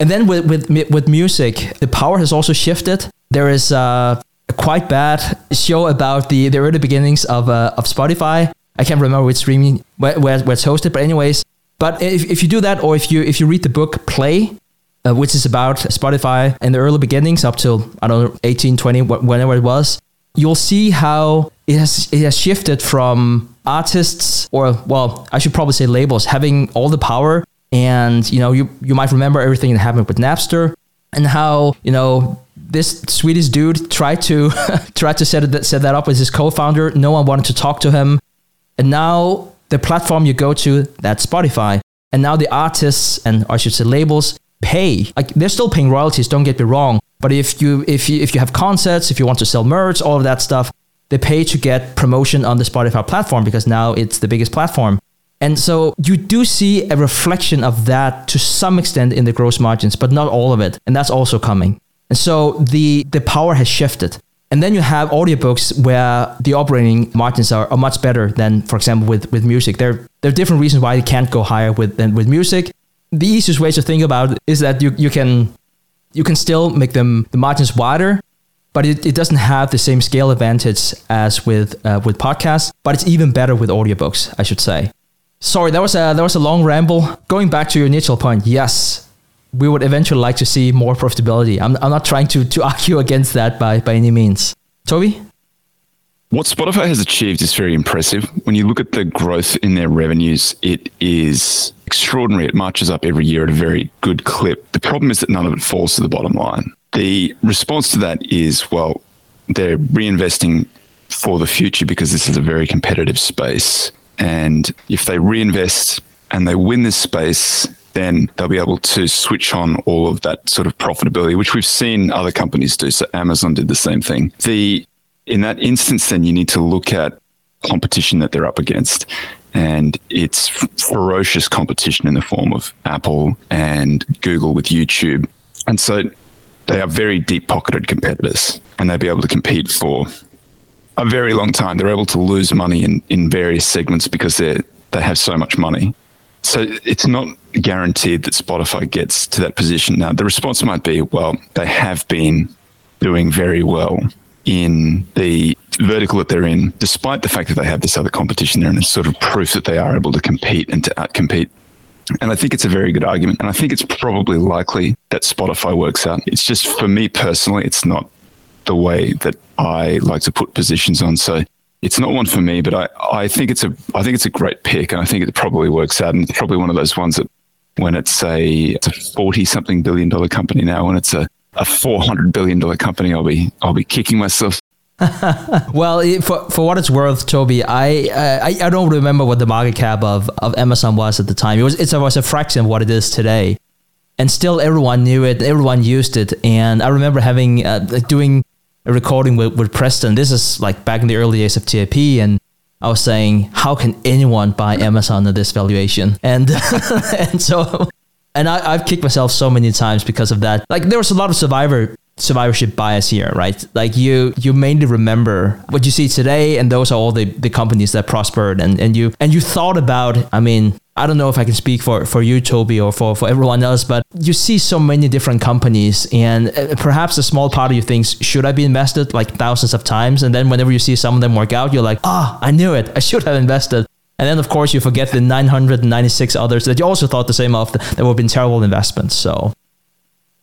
And then with with with music, the power has also shifted. There is a quite bad show about the the early beginnings of uh, of Spotify. I can't remember which streaming where, where, where it's hosted, but anyways. But if, if you do that, or if you if you read the book Play, uh, which is about Spotify in the early beginnings up till I don't know 18, 20, whenever it was, you'll see how it has it has shifted from artists or well I should probably say labels having all the power and you know you you might remember everything that happened with Napster and how you know this Swedish dude tried to <laughs> tried to set it, set that up with his co-founder no one wanted to talk to him and now the platform you go to that's Spotify and now the artists and I should say labels pay like they're still paying royalties don't get me wrong but if you if you if you have concerts, if you want to sell merch, all of that stuff, they pay to get promotion on the Spotify platform because now it's the biggest platform. And so you do see a reflection of that to some extent in the gross margins, but not all of it. And that's also coming. And so the the power has shifted. And then you have audiobooks where the operating margins are, are much better than, for example, with, with music. There, there are different reasons why they can't go higher with than with music. The easiest way to think about it is that you, you can you can still make them the margins wider, but it, it doesn't have the same scale advantage as with uh, with podcasts. But it's even better with audiobooks, I should say. Sorry, that was a that was a long ramble. Going back to your initial point, yes, we would eventually like to see more profitability. I'm, I'm not trying to to <laughs> argue against that by by any means. Toby. What Spotify has achieved is very impressive. When you look at the growth in their revenues, it is extraordinary. It marches up every year at a very good clip. The problem is that none of it falls to the bottom line. The response to that is well, they're reinvesting for the future because this is a very competitive space. And if they reinvest and they win this space, then they'll be able to switch on all of that sort of profitability, which we've seen other companies do. So Amazon did the same thing. The in that instance, then you need to look at competition that they're up against. And it's ferocious competition in the form of Apple and Google with YouTube. And so they are very deep pocketed competitors and they'll be able to compete for a very long time. They're able to lose money in, in various segments because they they have so much money. So it's not guaranteed that Spotify gets to that position. Now, the response might be, well, they have been doing very well in the vertical that they're in, despite the fact that they have this other competition there, and it's sort of proof that they are able to compete and to outcompete. And I think it's a very good argument. And I think it's probably likely that Spotify works out. It's just for me personally, it's not the way that I like to put positions on. So it's not one for me, but I, I think it's a I think it's a great pick and I think it probably works out. And it's probably one of those ones that when it's a it's a forty something billion dollar company now, when it's a a four hundred billion dollar company, I'll be I'll be kicking myself. <laughs> well, for, for what it's worth, Toby, I, uh, I I don't remember what the market cap of, of Amazon was at the time. It was it was a fraction of what it is today, and still everyone knew it, everyone used it, and I remember having uh, doing a recording with, with Preston. This is like back in the early days of TIP, and I was saying, how can anyone buy Amazon at this valuation? And <laughs> and so and I, have kicked myself so many times because of that. Like there was a lot of survivor survivorship bias here, right? Like you you mainly remember what you see today, and those are all the, the companies that prospered, and, and you and you thought about. I mean, I don't know if I can speak for, for you, Toby, or for, for everyone else, but you see so many different companies, and uh, perhaps a small part of you thinks, should I be invested like thousands of times? And then whenever you see some of them work out, you're like, ah, oh, I knew it. I should have invested. And then, of course, you forget the 996 others that you also thought the same of that would have been terrible investments. So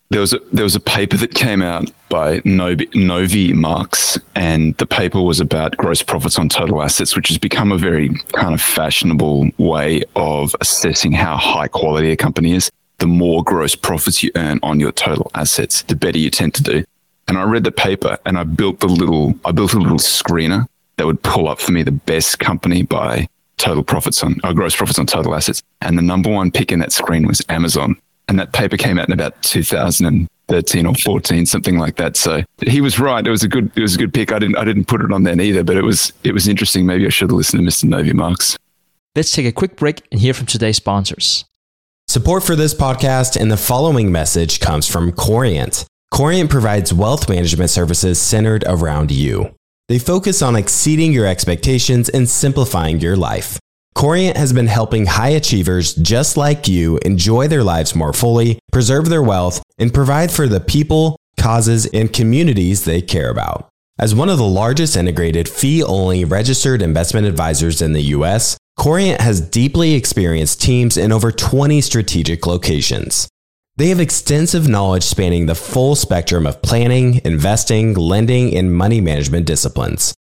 there was a, there was a paper that came out by Novy, Novi Marks, and the paper was about gross profits on total assets, which has become a very kind of fashionable way of assessing how high quality a company is. The more gross profits you earn on your total assets, the better you tend to do. And I read the paper, and I built the little I built a little screener that would pull up for me the best company by total profits on or gross profits on total assets. And the number one pick in that screen was Amazon and that paper came out in about 2013 or 14, something like that. So he was right. It was a good, it was a good pick. I didn't, I didn't put it on there either, but it was, it was interesting. Maybe I should have listened to Mr. Novy-Marx. Let's take a quick break and hear from today's sponsors. Support for this podcast and the following message comes from Corient. Corient provides wealth management services centered around you. They focus on exceeding your expectations and simplifying your life. Corient has been helping high achievers just like you enjoy their lives more fully, preserve their wealth, and provide for the people, causes, and communities they care about. As one of the largest integrated fee only registered investment advisors in the US, Corient has deeply experienced teams in over 20 strategic locations. They have extensive knowledge spanning the full spectrum of planning, investing, lending, and money management disciplines.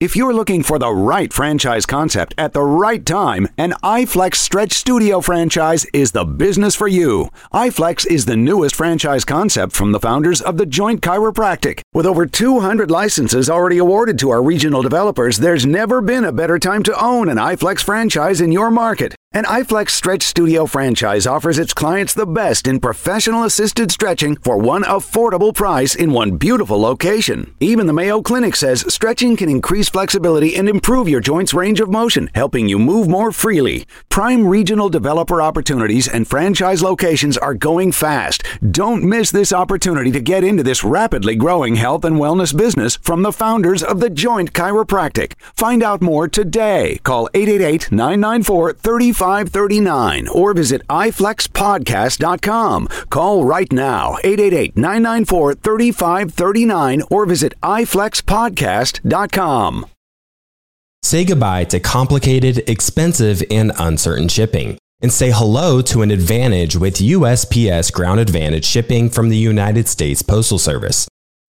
If you're looking for the right franchise concept at the right time, an iFlex Stretch Studio franchise is the business for you. iFlex is the newest franchise concept from the founders of The Joint Chiropractic. With over 200 licenses already awarded to our regional developers, there's never been a better time to own an iFlex franchise in your market. An iFlex Stretch Studio franchise offers its clients the best in professional assisted stretching for one affordable price in one beautiful location. Even the Mayo Clinic says stretching can increase flexibility and improve your joints' range of motion, helping you move more freely. Prime regional developer opportunities and franchise locations are going fast. Don't miss this opportunity to get into this rapidly growing health and wellness business from the founders of The Joint Chiropractic. Find out more today. Call 888 994 35 3539 or visit iflexpodcast.com. Call right now 888 994 3539 or visit iflexpodcast.com. Say goodbye to complicated, expensive, and uncertain shipping and say hello to an advantage with USPS Ground Advantage shipping from the United States Postal Service.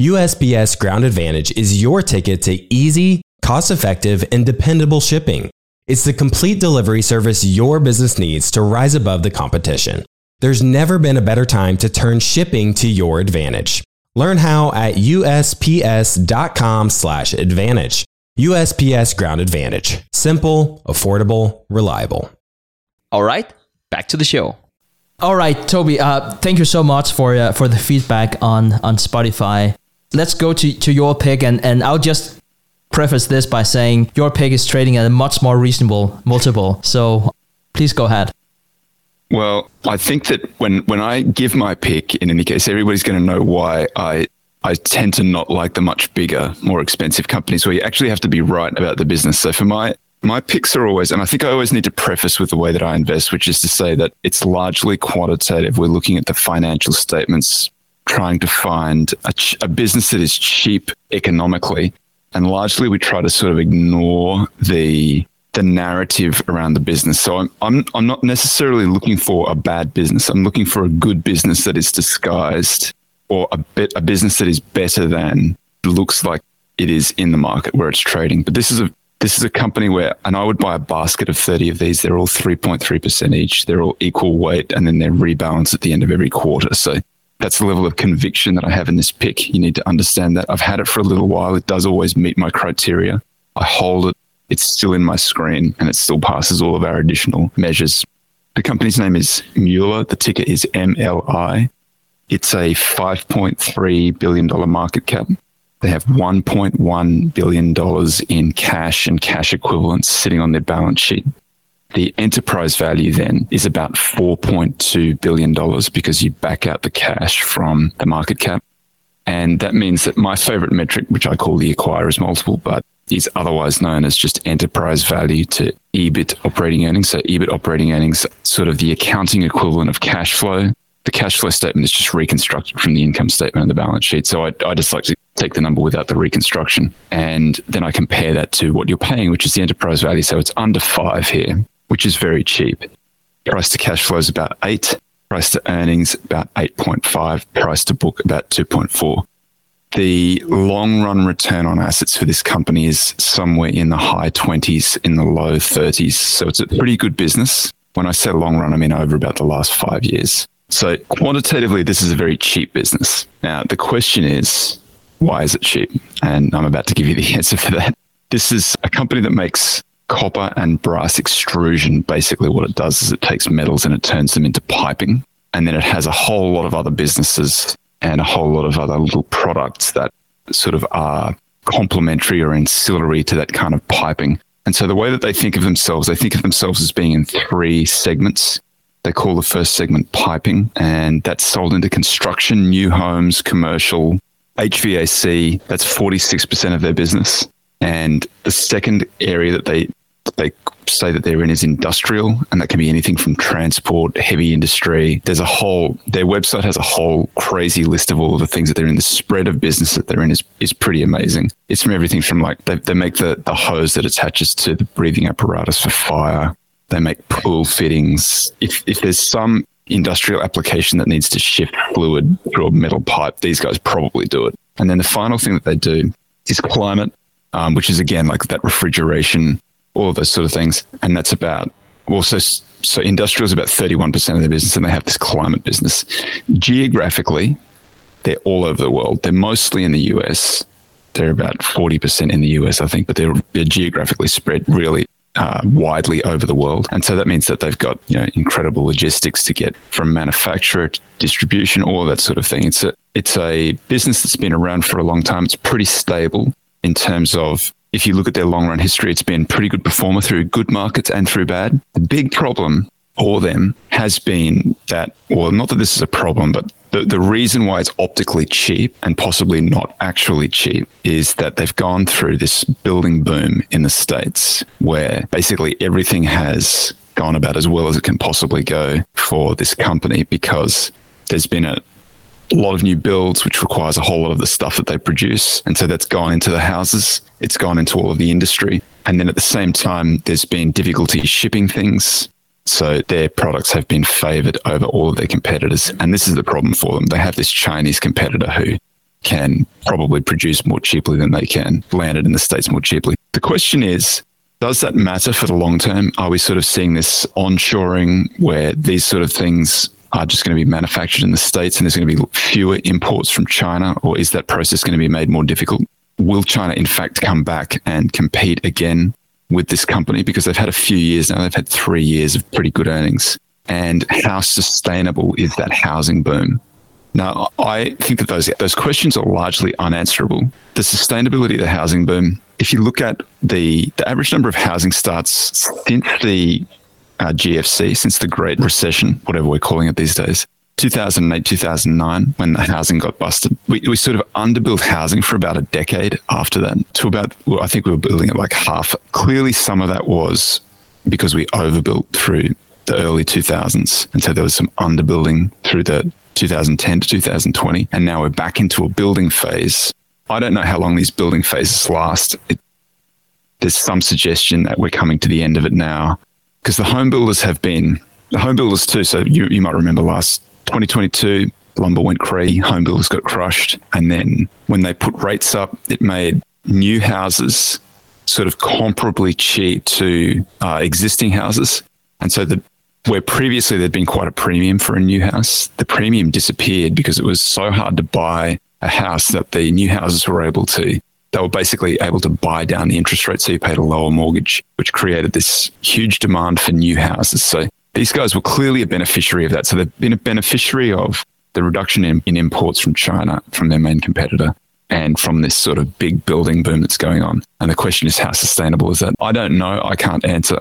USPS Ground Advantage is your ticket to easy, cost effective, and dependable shipping it's the complete delivery service your business needs to rise above the competition. There's never been a better time to turn shipping to your advantage. Learn how at usps.com/advantage. USPS Ground Advantage. Simple, affordable, reliable. All right, back to the show. All right, Toby. Uh, thank you so much for uh, for the feedback on on Spotify. Let's go to, to your pick, and, and I'll just preface this by saying your pick is trading at a much more reasonable multiple. So Please go ahead. Well, I think that when, when I give my pick, in any case, everybody's going to know why I I tend to not like the much bigger, more expensive companies where you actually have to be right about the business. So for my my picks are always, and I think I always need to preface with the way that I invest, which is to say that it's largely quantitative. We're looking at the financial statements, trying to find a, ch- a business that is cheap economically, and largely we try to sort of ignore the the narrative around the business. So I'm I'm I'm not necessarily looking for a bad business. I'm looking for a good business that is disguised or a bit a business that is better than looks like it is in the market where it's trading. But this is a this is a company where, and I would buy a basket of 30 of these. They're all 3.3% each. They're all equal weight, and then they're rebalanced at the end of every quarter. So that's the level of conviction that I have in this pick. You need to understand that. I've had it for a little while. It does always meet my criteria. I hold it. It's still in my screen, and it still passes all of our additional measures. The company's name is Mueller. The ticker is MLI. It's a $5.3 billion market cap. They have $1.1 billion in cash and cash equivalents sitting on their balance sheet. The enterprise value then is about $4.2 billion because you back out the cash from the market cap. And that means that my favorite metric, which I call the acquirer's multiple, but is otherwise known as just enterprise value to EBIT operating earnings. So EBIT operating earnings, sort of the accounting equivalent of cash flow the cash flow statement is just reconstructed from the income statement and the balance sheet. So I, I just like to take the number without the reconstruction. And then I compare that to what you're paying, which is the enterprise value. So it's under five here, which is very cheap. Price to cash flow is about eight. Price to earnings about 8.5. Price to book about 2.4. The long run return on assets for this company is somewhere in the high 20s, in the low 30s. So it's a pretty good business. When I say long run, I mean over about the last five years. So quantitatively, this is a very cheap business. Now, the question is, why is it cheap? And I'm about to give you the <laughs> answer for that. This is a company that makes copper and brass extrusion. Basically, what it does is it takes metals and it turns them into piping. And then it has a whole lot of other businesses and a whole lot of other little products that sort of are complementary or ancillary to that kind of piping. And so the way that they think of themselves, they think of themselves as being in three segments. They call the first segment piping, and that's sold into construction, new homes, commercial, HVAC. That's 46% of their business. And the second area that they they say that they're in is industrial, and that can be anything from transport, heavy industry. There's a whole their website has a whole crazy list of all of the things that they're in. The spread of business that they're in is is pretty amazing. It's from everything from like they, they make the, the hose that attaches to the breathing apparatus for fire they make pool fittings. If, if there's some industrial application that needs to shift fluid through a metal pipe, these guys probably do it. And then the final thing that they do is climate, um, which is again like that refrigeration, all of those sort of things. And that's about also, so industrial is about 31% of their business, and they have this climate business. Geographically, they're all over the world. They're mostly in the US. They're about 40% in the US, I think, but they're, they're geographically spread really uh, widely over the world. And so that means that they've got you know incredible logistics to get from manufacturer to distribution, all that sort of thing. It's a it's a business that's been around for a long time. It's pretty stable in terms of if you look at their long run history, it's been pretty good performer through good markets and through bad. The big problem for them has been that, well, not that this is a problem, but the, the reason why it's optically cheap and possibly not actually cheap is that they've gone through this building boom in the States where basically everything has gone about as well as it can possibly go for this company because there's been a, a lot of new builds, which requires a whole lot of the stuff that they produce. And so that's gone into the houses, it's gone into all of the industry. And then at the same time, there's been difficulty shipping things. So their products have been favored over all of their competitors. And this is the problem for them. They have this Chinese competitor who can probably produce more cheaply than they can, land it in the States more cheaply. The question is, does that matter for the long term? Are we sort of seeing this onshoring where these sort of things are just going to be manufactured in the States and there's going to be fewer imports from China? Or is that process going to be made more difficult? Will China, in fact, come back and compete again with this company because they've had a few years now. They've had three years of pretty good earnings. And how sustainable is that housing boom? Now, I think that those those questions are largely unanswerable. The sustainability of the housing boom. If you look at the the average number of housing starts since the uh, GFC, since the Great Recession, whatever we're calling it these days. 2008, 2009, when the housing got busted, we, we sort of underbuilt housing for about a decade after that to about, well, I think we were building it like half. Clearly, some of that was because we overbuilt through the early 2000s. And so there was some underbuilding through the 2010 to 2020. And now we're back into a building phase. I don't know how long these building phases last. It, there's some suggestion that we're coming to the end of it now because the home builders have been, the home builders too. So you, you might remember last 2022, lumber went crazy, home builders got crushed. And then when they put rates up, it made new houses sort of comparably cheap to uh, existing houses. And so the where previously there'd been quite a premium for a new house, the premium disappeared because it was so hard to buy a house that the new houses were able to they were basically able to buy down the interest rate so you paid a lower mortgage, which created this huge demand for new houses. So these guys were clearly a beneficiary of that. So they've been a beneficiary of the reduction in, in imports from China, from their main competitor, and from this sort of big building boom that's going on. And the question is, how sustainable is that? I don't know. I can't answer.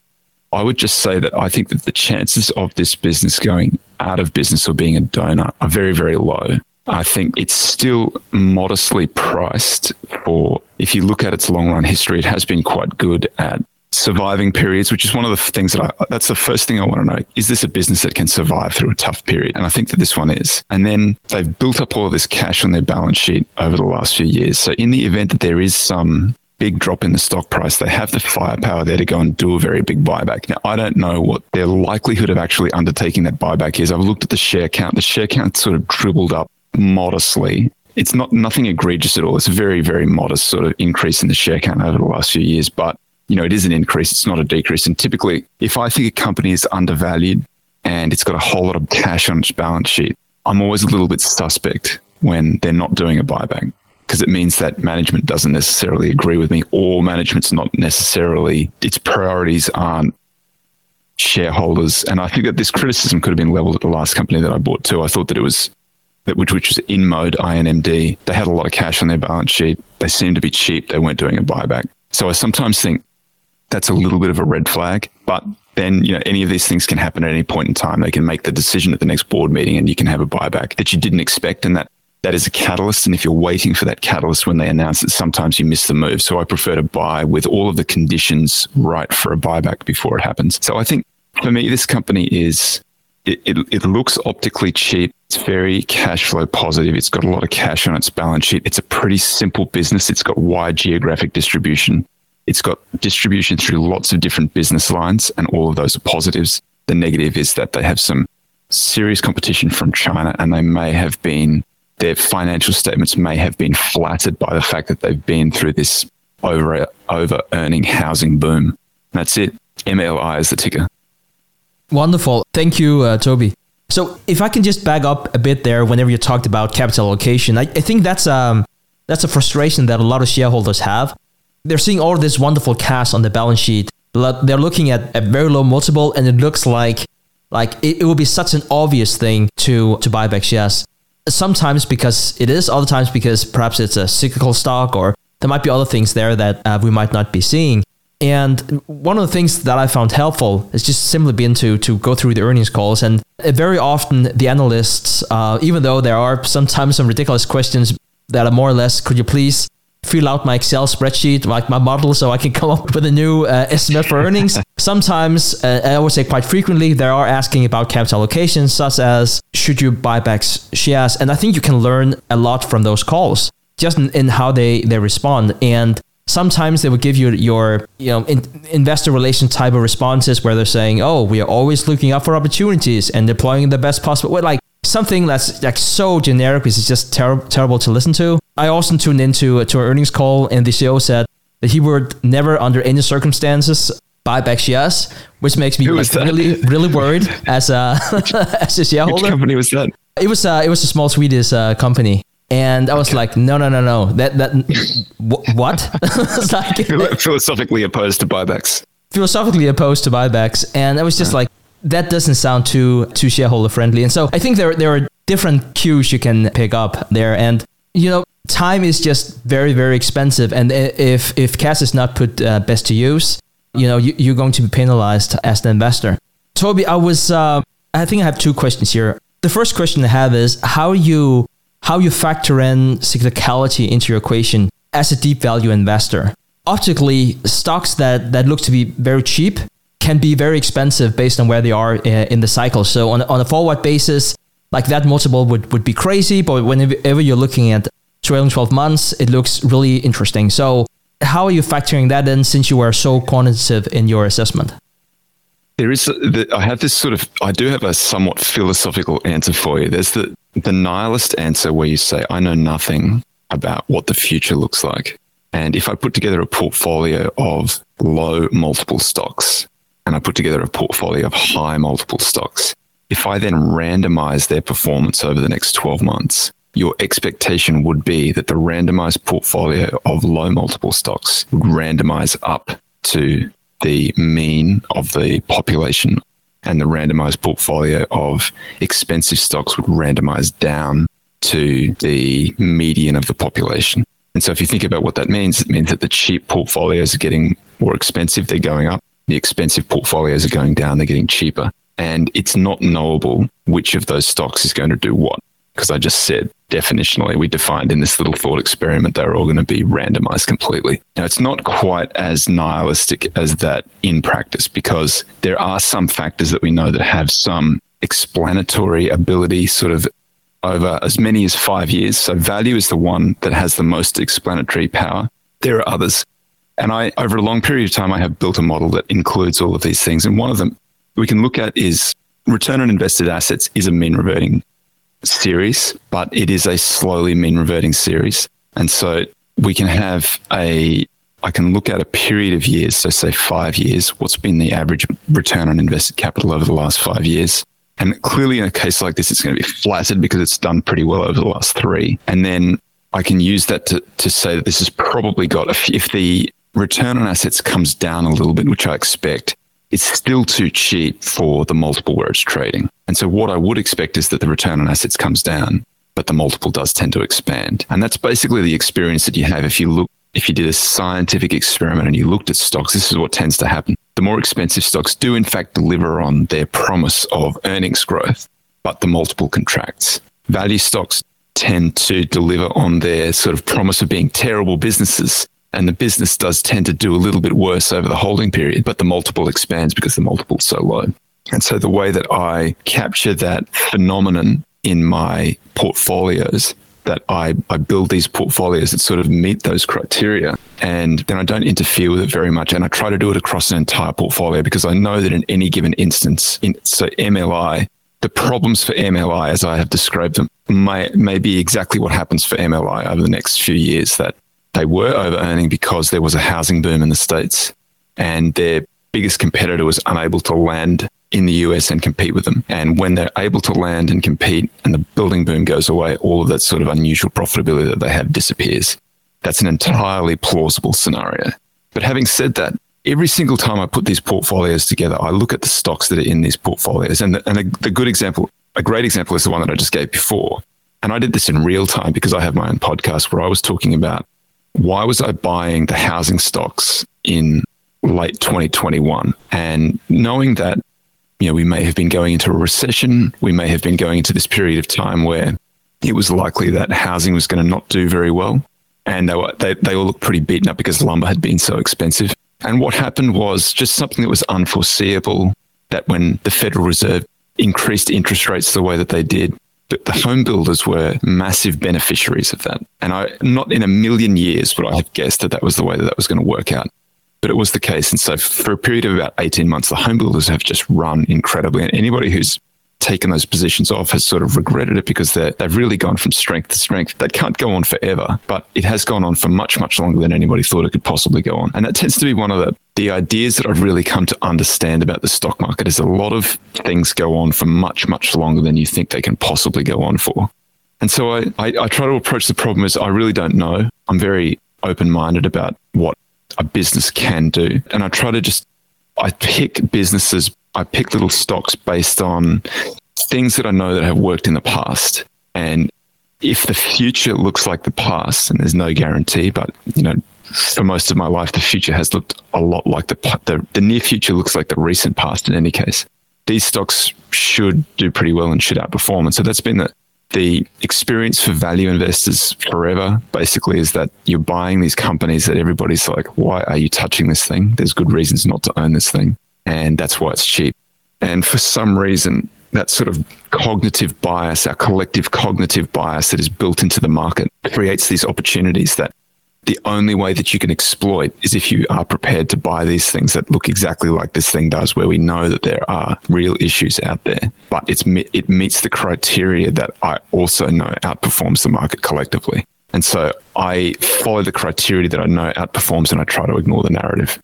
I would just say that I think that the chances of this business going out of business or being a donor are very, very low. I think it's still modestly priced for, if you look at its long run history, it has been quite good at surviving periods, which is one of the things that I, that's the first thing I want to know. Is this a business that can survive through a tough period? And I think that this one is. And then they've built up all of this cash on their balance sheet over the last few years. So in the event that there is some big drop in the stock price, they have the firepower there to go and do a very big buyback. Now, I don't know what their likelihood of actually undertaking that buyback is. I've looked at the share count. The share count sort of dribbled up modestly. It's not nothing egregious at all. It's a very, very modest sort of increase in the share count over the last few years. But you know, it is an increase. It's not a decrease. And typically, if I think a company is undervalued and it's got a whole lot of cash on its balance sheet, I'm always a little bit suspect when they're not doing a buyback because it means that management doesn't necessarily agree with me or management's not necessarily, its priorities aren't shareholders. And I think that this criticism could have been leveled at the last company that I bought too. I thought that it was which, which was InMode INMD. They had a lot of cash on their balance sheet. They seemed to be cheap. They weren't doing a buyback. So I sometimes think that's a little bit of a red flag. But then, you know, any of these things can happen at any point in time. They can make the decision at the next board meeting and you can have a buyback that you didn't expect. And that that is a catalyst. And if you're waiting for that catalyst when they announce it, sometimes you miss the move. So I prefer to buy with all of the conditions right for a buyback before it happens. So I think for me, this company is, it, it, it looks optically cheap. It's very cash flow positive. It's got a lot of cash on its balance sheet. It's a pretty simple business. It's got wide geographic distribution. It's got distribution through lots of different business lines, and all of those are positives. The negative is that they have some serious competition from China, and they may have been, their financial statements may have been flattered by the fact that they've been through this over, over earning housing boom. That's it. MLI is the ticker. Wonderful. Thank you, uh, Toby. So, if I can just back up a bit there, whenever you talked about capital allocation, I, I think that's um that's a frustration that a lot of shareholders have they're seeing all this wonderful cash on the balance sheet. But they're looking at a very low multiple, and it looks like like it, it will be such an obvious thing to to buy back shares. Sometimes because it is, other times because perhaps it's a cyclical stock, or there might be other things there that uh, we might not be seeing. And one of the things that I found helpful is just simply being to to go through the earnings calls. And very often the analysts, uh, even though there are sometimes some ridiculous questions that are more or less, could you please fill out my Excel spreadsheet, like my model, so I can <laughs> come up with a new uh, estimate for earnings. <laughs> Sometimes, uh, I would say quite frequently, they are asking about capital allocation, such as should you buy back shares? And I think you can learn a lot from those calls, just in, in how they, they respond. And sometimes they will give you your you know in, investor relation type of responses where they're saying oh we are always looking out for opportunities and deploying the best possible way like something that's like so generic which is just ter- terrible to listen to. I also tuned into to our earnings call, and the CEO said that he would never, under any circumstances, buy back shares, which makes me like, really, really worried <laughs> as a <laughs> as a shareholder. Which company was that? It was uh, it was a small Swedish uh, company. And I was okay. like, no, no, no, no. That that <laughs> what? <laughs> like, philosophically opposed to buybacks. Philosophically opposed to buybacks, and I was just yeah. like, that doesn't sound too too shareholder friendly. And so I think there there are different cues you can pick up there. And you know, time is just very very expensive. And if if cash is not put uh, best to use, you know, you, you're going to be penalized as an investor. Toby, I was. Uh, I think I have two questions here. The first question I have is how you how you factor in cyclicality into your equation as a deep value investor. Optically, stocks that that look to be very cheap can be very expensive based on where they are uh, in the cycle. So on on a forward basis, like that multiple would would be crazy. But whenever you're looking at trailing 12 months, it looks really interesting. So how are you factoring that in since you are so quantitative in your assessment? There is, the, I have this sort of, I do have a somewhat philosophical answer for you. There's the, the nihilist answer where you say, I know nothing about what the future looks like. And if I put together a portfolio of low multiple stocks and I put together a portfolio of high multiple stocks, if I then randomize their performance over the next 12 months, your expectation would be that the randomized portfolio of low multiple stocks would randomize up to the mean of the population and the randomized portfolio of expensive stocks would randomize down to the median of the population. And so if you think about what that means, it means that the cheap portfolios are getting more expensive, they're going up. The expensive portfolios are going down, they're getting cheaper. And it's not knowable which of those stocks is going to do what because I just said definitionally, we defined in this little thought experiment they're all going to be randomized completely. Now, it's not quite as nihilistic as that in practice because there are some factors that we know that have some explanatory ability sort of over as many as five years. So, value is the one that has the most explanatory power. There are others. And I, over a long period of time, I have built a model that includes all of these things. And one of them we can look at is return on invested assets is a mean reverting series, but it is a slowly mean reverting series. And so we can have a, I can look at a period of years, so say five years, what's been the average return on invested capital over the last five years. And clearly in a case like this, it's going to be flattered because it's done pretty well over the last three. And then I can use that to, to say that this has probably got, if the return on assets comes down a little bit, which I expect, it's still too cheap for the multiple where it's trading. And so what I would expect is that the return on assets comes down, but the multiple does tend to expand. And that's basically the experience that you have if you look if you did a scientific experiment and you looked at stocks, this is what tends to happen. The more expensive stocks do in fact deliver on their promise of earnings growth, but the multiple contracts. Value stocks tend to deliver on their sort of promise of being terrible businesses and the business does tend to do a little bit worse over the holding period, but the multiple expands because the multiple is so low. And so the way that I capture that phenomenon in my portfolios that I, I build these portfolios that sort of meet those criteria and then I don't interfere with it very much. And I try to do it across an entire portfolio because I know that in any given instance, in, so MLI, the problems for MLI, as I have described them, may, may be exactly what happens for MLI over the next few years. That they were over earning because there was a housing boom in the States and their biggest competitor was unable to land in the US and compete with them. And when they're able to land and compete and the building boom goes away, all of that sort of unusual profitability that they have disappears. That's an entirely plausible scenario. But having said that, every single time I put these portfolios together, I look at the stocks that are in these portfolios. And the, and the, the good example, a great example is the one that I just gave before. And I did this in real time because I have my own podcast where I was talking about why was I buying the housing stocks in late 2021? And knowing that, you know, we may have been going into a recession, we may have been going into this period of time where it was likely that housing was going to not do very well. And they, were, they, they all looked pretty beaten up because lumber had been so expensive. And what happened was just something that was unforeseeable that when the Federal Reserve increased interest rates the way that they did, the home builders were massive beneficiaries of that. And I, not in a million years would I have guessed that that was the way that that was going to work out. But it was the case. And so for a period of about 18 months, the home builders have just run incredibly. And anybody who's taken those positions off has sort of regretted it because they've really gone from strength to strength. That can't go on forever, but it has gone on for much, much longer than anybody thought it could possibly go on. And that tends to be one of the, the ideas that I've really come to understand about the stock market is a lot of things go on for much, much longer than you think they can possibly go on for. And so I, I, I try to approach the problem as I really don't know. I'm very open minded about what a business can do. And I try to just I pick businesses I pick little stocks based on things that I know that have worked in the past. And if the future looks like the past, and there's no guarantee, but you know, for most of my life, the future has looked a lot like the the, the near future looks like the recent past in any case. these stocks should do pretty well and should outperform. And so that's been the, the experience for value investors forever basically is that you're buying these companies that everybody's like, why are you touching this thing? There's good reasons not to own this thing. And that's why it's cheap. And for some reason, that sort of cognitive bias, our collective cognitive bias that is built into the market creates these opportunities that the only way that you can exploit is if you are prepared to buy these things that look exactly like this thing does, where we know that there are real issues out there, but it's it meets the criteria that I also know outperforms the market collectively. And so I follow the criteria that I know outperforms, and I try to ignore the narrative.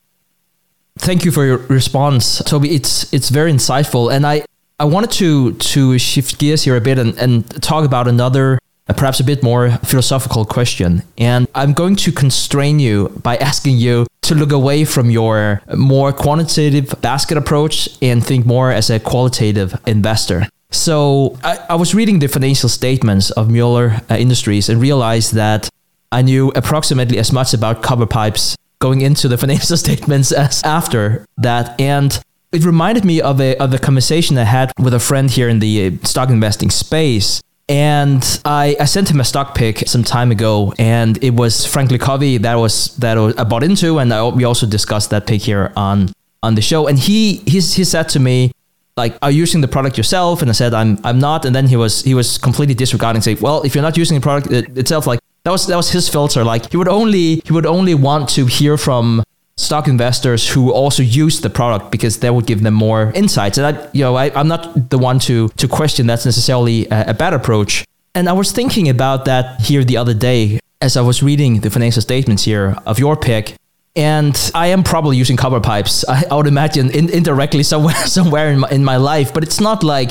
Thank you for your response, Toby. It's it's very insightful, and I I wanted to to shift gears here a bit and, and talk about another perhaps a bit more philosophical question. And I'm going to constrain you by asking you to look away from your more quantitative basket approach and think more as a qualitative investor. So I, I was reading the financial statements of Mueller uh, Industries and realized that I knew approximately as much about copper pipes going into the financial <laughs> statements as after that. And it reminded me of a, of a conversation I had with a friend here in the uh, stock investing space and I, I sent him a stock pick some time ago, and it was Franklin Covey that was that I bought into, and I, we also discussed that pick here on on the show. And he he he said to me, like, "Are you using the product yourself?" And I said, "I'm I'm not." And then he was he was completely disregarding, saying, "Well, if you're not using the product itself, like that was that was his filter. Like he would only he would only want to hear from stock investors who also use the product because that would give them more insights. And I, you know, I, am not the one to to question that's necessarily a, a bad approach. And I was thinking about that here the other day as I was reading the financial statements here of your pick. And I am probably using copper pipes. I, I would imagine in, indirectly somewhere <laughs> somewhere in my, in my life, but it's not like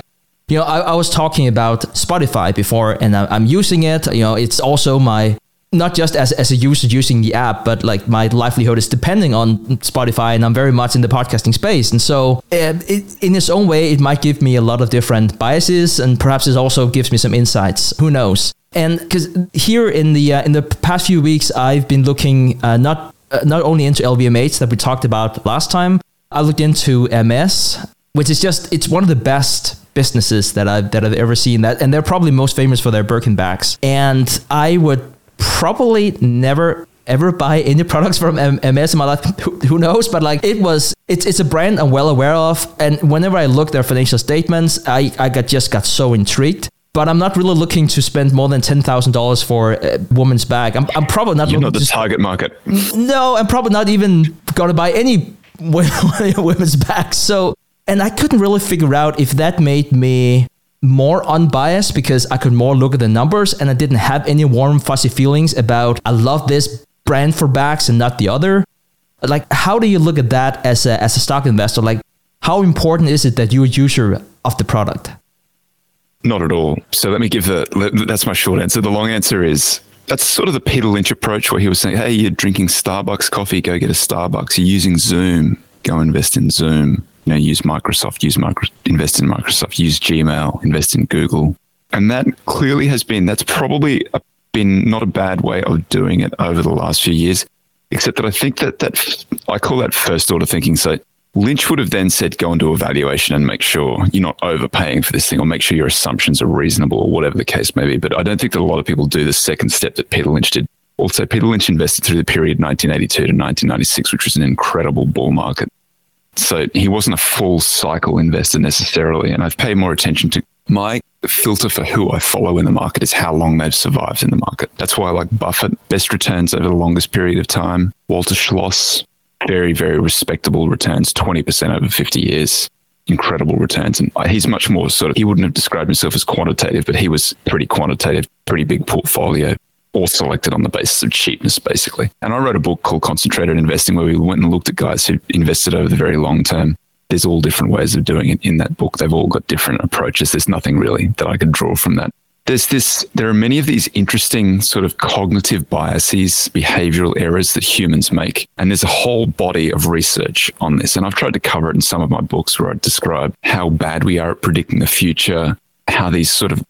you know, I, I, was talking about Spotify before and I, am using it. You know, it's also my not just as, as a user using the app, but like my livelihood is depending on Spotify, and I'm very much in the podcasting space. And so, uh, it, in its own way, it might give me a lot of different biases, and perhaps it also gives me some insights. Who knows? And because here in the uh, in the past few weeks, I've been looking uh, not uh, not only into LVMH that we talked about last time. I looked into Hermès, which is just it's one of the best businesses that I've that I've ever seen. That and they're probably most famous for their Birkin bags. And I would probably never ever buy any <laughs> products from Hermès in my life. Who knows? But like it was, it's it's a brand I'm well aware of, and whenever I look their financial statements, I I got just got so intrigued. But I'm not really looking to spend more than ten thousand dollars for a woman's bag. I'm, I'm probably not. You're not the target market. <laughs> No, I'm probably not even going to buy any <laughs> women's bags. So, and I couldn't really figure out if that made me more unbiased because I could more look at the numbers and I didn't have any warm, fuzzy feelings about I love this brand for backs and not the other. Like, how do you look at that as a, as a stock investor? Like, how important is it that you're a user of the product? Not at all. So let me give the that's my short answer. The long answer is that's sort of the Peter Lynch approach where he was saying, Hey, you're drinking Starbucks coffee, go get a Starbucks. You're using Zoom, go invest in Zoom you know, use Microsoft, use micro, invest in Microsoft, use Gmail, invest in Google. And that clearly has been, that's probably a, been not a bad way of doing it over the last few years, except that I think that, that I call that first order thinking. So Lynch would have then said, go and do and make sure you're not overpaying for this thing or make sure your assumptions are reasonable or whatever the case may be. But I don't think that a lot of people do the second step that Peter Lynch did. Also, Peter Lynch invested through the period 1982 to 1996, which was an incredible bull market. So he wasn't a full cycle investor necessarily. And I've paid more attention to my filter for who I follow in the market is how long they've survived in the market. That's why I like Buffett, best returns over the longest period of time. Walter Schloss, very, very respectable returns, 20% over 50 years. Incredible returns. And he's much more sort of, he wouldn't have described himself as quantitative, but he was pretty quantitative, pretty big portfolio all selected on the basis of cheapness, basically. And I wrote a book called Concentrated Investing where we went and looked at guys who invested over the very long term. There's all different ways of doing it in that book. They've all got different approaches. There's nothing really that I could draw from that. There's this, there are many of these interesting sort of cognitive biases, behavioral errors that humans make. And there's a whole body of research on this. And I've tried to cover it in some of my books where I describe how bad we are at predicting the future, how these sort of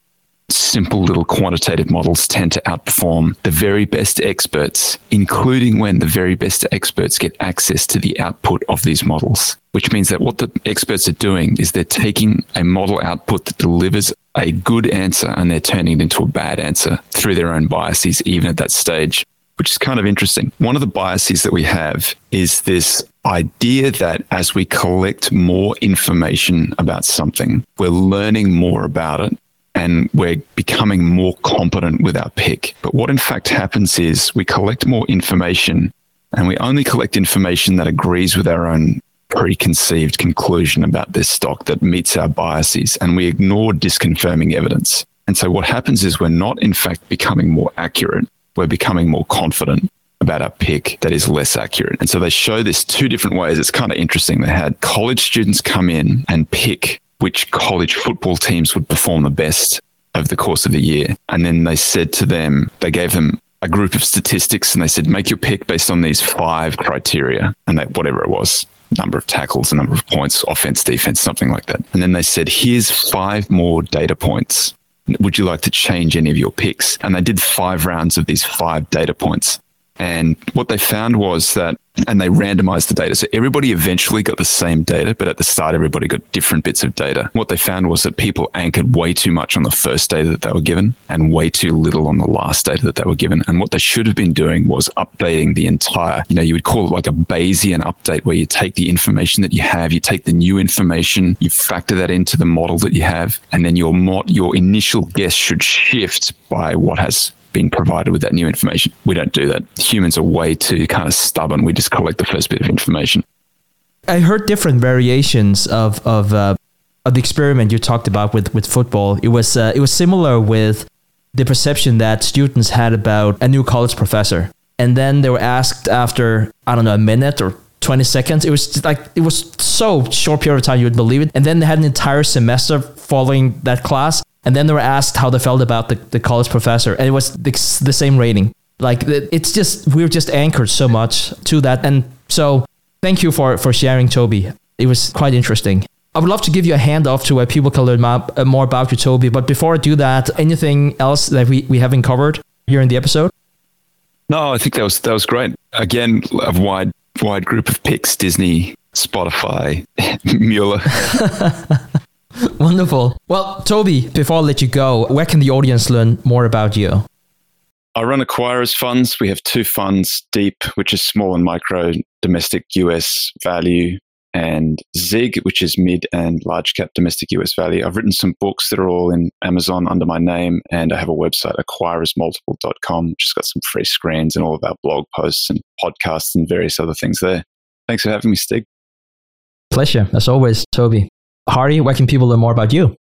simple little quantitative models tend to outperform the very best experts, including when the very best experts get access to the output of these models. Which means that what the experts are doing is they're taking a model output that delivers a good answer and they're turning it into a bad answer through their own biases, even at that stage which is kind of interesting. One of the biases that we have is this idea that as we collect more information about something, we're learning more about it and we're becoming more competent with our pick. But what in fact happens is we collect more information and we only collect information that agrees with our own preconceived conclusion about this stock that meets our biases and we ignore disconfirming evidence. And so what happens is we're not in fact becoming more accurate. We're becoming more confident about our pick that is less accurate. And so they show this two different ways. It's kind of interesting. They had college students come in and pick which college football teams would perform the best over the course of the year. And then they said to them, they gave them a group of statistics and they said, make your pick based on these five criteria and that whatever it was number of tackles, a number of points, offense, defense, something like that. And then they said, here's five more data points. Would you like to change any of your picks? And they did five rounds of these five data points. And what they found was that, and they randomized the data. So everybody eventually got the same data, but at the start, everybody got different bits of data. What they found was that people anchored way too much on the first data that they were given and way too little on the last data that they were given. And what they should have been doing was updating the entire, you know, you would call it like a Bayesian update where you take the information that you have, you take the new information, you factor that into the model that you have, and then your mod, your initial guess should shift by what has being provided with that new information. We don't do that. Humans are way too kind of stubborn. We just collect the first bit of information. I heard different variations of of, uh, of the experiment you talked about with, with football. It was uh, it was similar with the perception that students had about a new college professor, and then they were asked after I don't know a minute or 20 seconds. It was like it was so short period of time you would believe it, and then they had an entire semester following that class and then they were asked how they felt about the, the college professor, and it was the, the same rating. Like it's just we're just anchored so much to that, and so thank you for for sharing, Toby. It was quite interesting. I would love to give you a handoff to where people can learn uh, more about you, Toby. But before I do that, anything else that we, we haven't covered here in the episode? No, I think that was that was great. Again, a wide wide group of picks: Disney, Spotify, <laughs> Mueller. <laughs> <laughs> Wonderful. Well, Toby, before I let you go, where can the audience learn more about you? I run acquirers funds. We have two funds Deep, which is small and micro domestic US value, and Zig, which is mid and large cap domestic US value. I've written some books that are all in Amazon under my name, and I have a website, acquirersmultiple.com, which has got some free screens and all of our blog posts and podcasts and various other things there. Thanks for having me, Stig. Pleasure, as always, Toby. Hari, where can people learn more about you?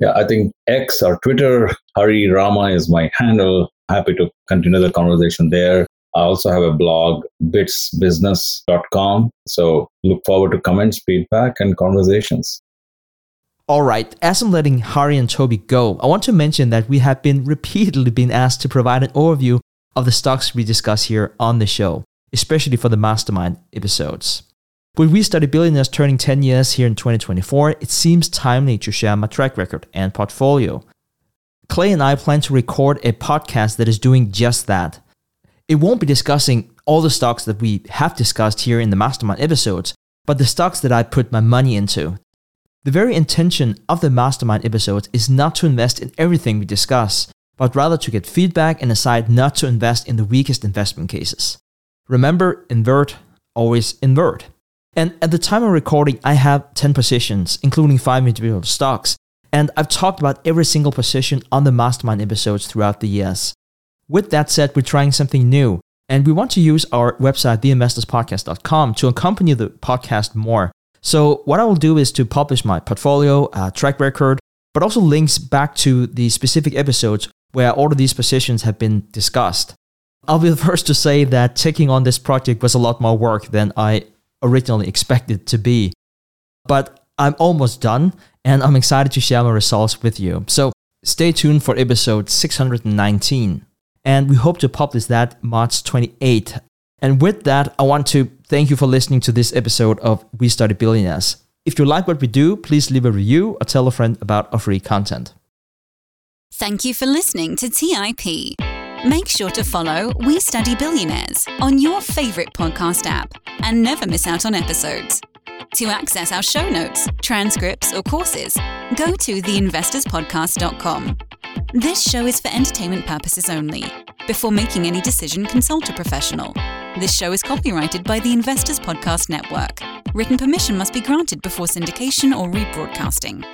Yeah, I think X or Twitter, Hari Rama is my handle. Happy to continue the conversation there. I also have a blog, bitsbusiness.com. So look forward to comments, feedback, and conversations. All right, as I'm letting Hari and Toby go, I want to mention that we have been repeatedly been asked to provide an overview of the stocks we discuss here on the show, especially for the mastermind episodes. With We Study Billionaires turning 10 years here in 2024, it seems timely to share my track record and portfolio. Clay and I plan to record a podcast that is doing just that. It won't be discussing all the stocks that we have discussed here in the Mastermind episodes, but the stocks that I put my money into. The very intention of the Mastermind episodes is not to invest in everything we discuss, but rather to get feedback and decide not to invest in the weakest investment cases. Remember, invert, always invert. And at the time of recording, I have 10 positions, including five individual stocks. And I've talked about every single position on the mastermind episodes throughout the years. With that said, we're trying something new. And we want to use our website, theinvestorspodcast.com, to accompany the podcast more. So, what I will do is to publish my portfolio, uh, track record, but also links back to the specific episodes where all of these positions have been discussed. I'll be the <laughs> first to say that taking on this project was a lot more work than I originally expected to be. But I'm almost done and I'm excited to share my results with you. So stay tuned for episode 619. And we hope to publish that March 28th. And with that, I want to thank you for listening to this episode of We Study Billionaires. If you like what we do, please leave a review or tell a friend about our free content. Thank you for listening to TIP. Make sure to follow We Study Billionaires on your favorite podcast app and never miss out on episodes. To access our show notes, transcripts, or courses, go to theinvestorspodcast.com. This show is for entertainment purposes only. Before making any decision, consult a professional. This show is copyrighted by the Investors Podcast Network. Written permission must be granted before syndication or rebroadcasting.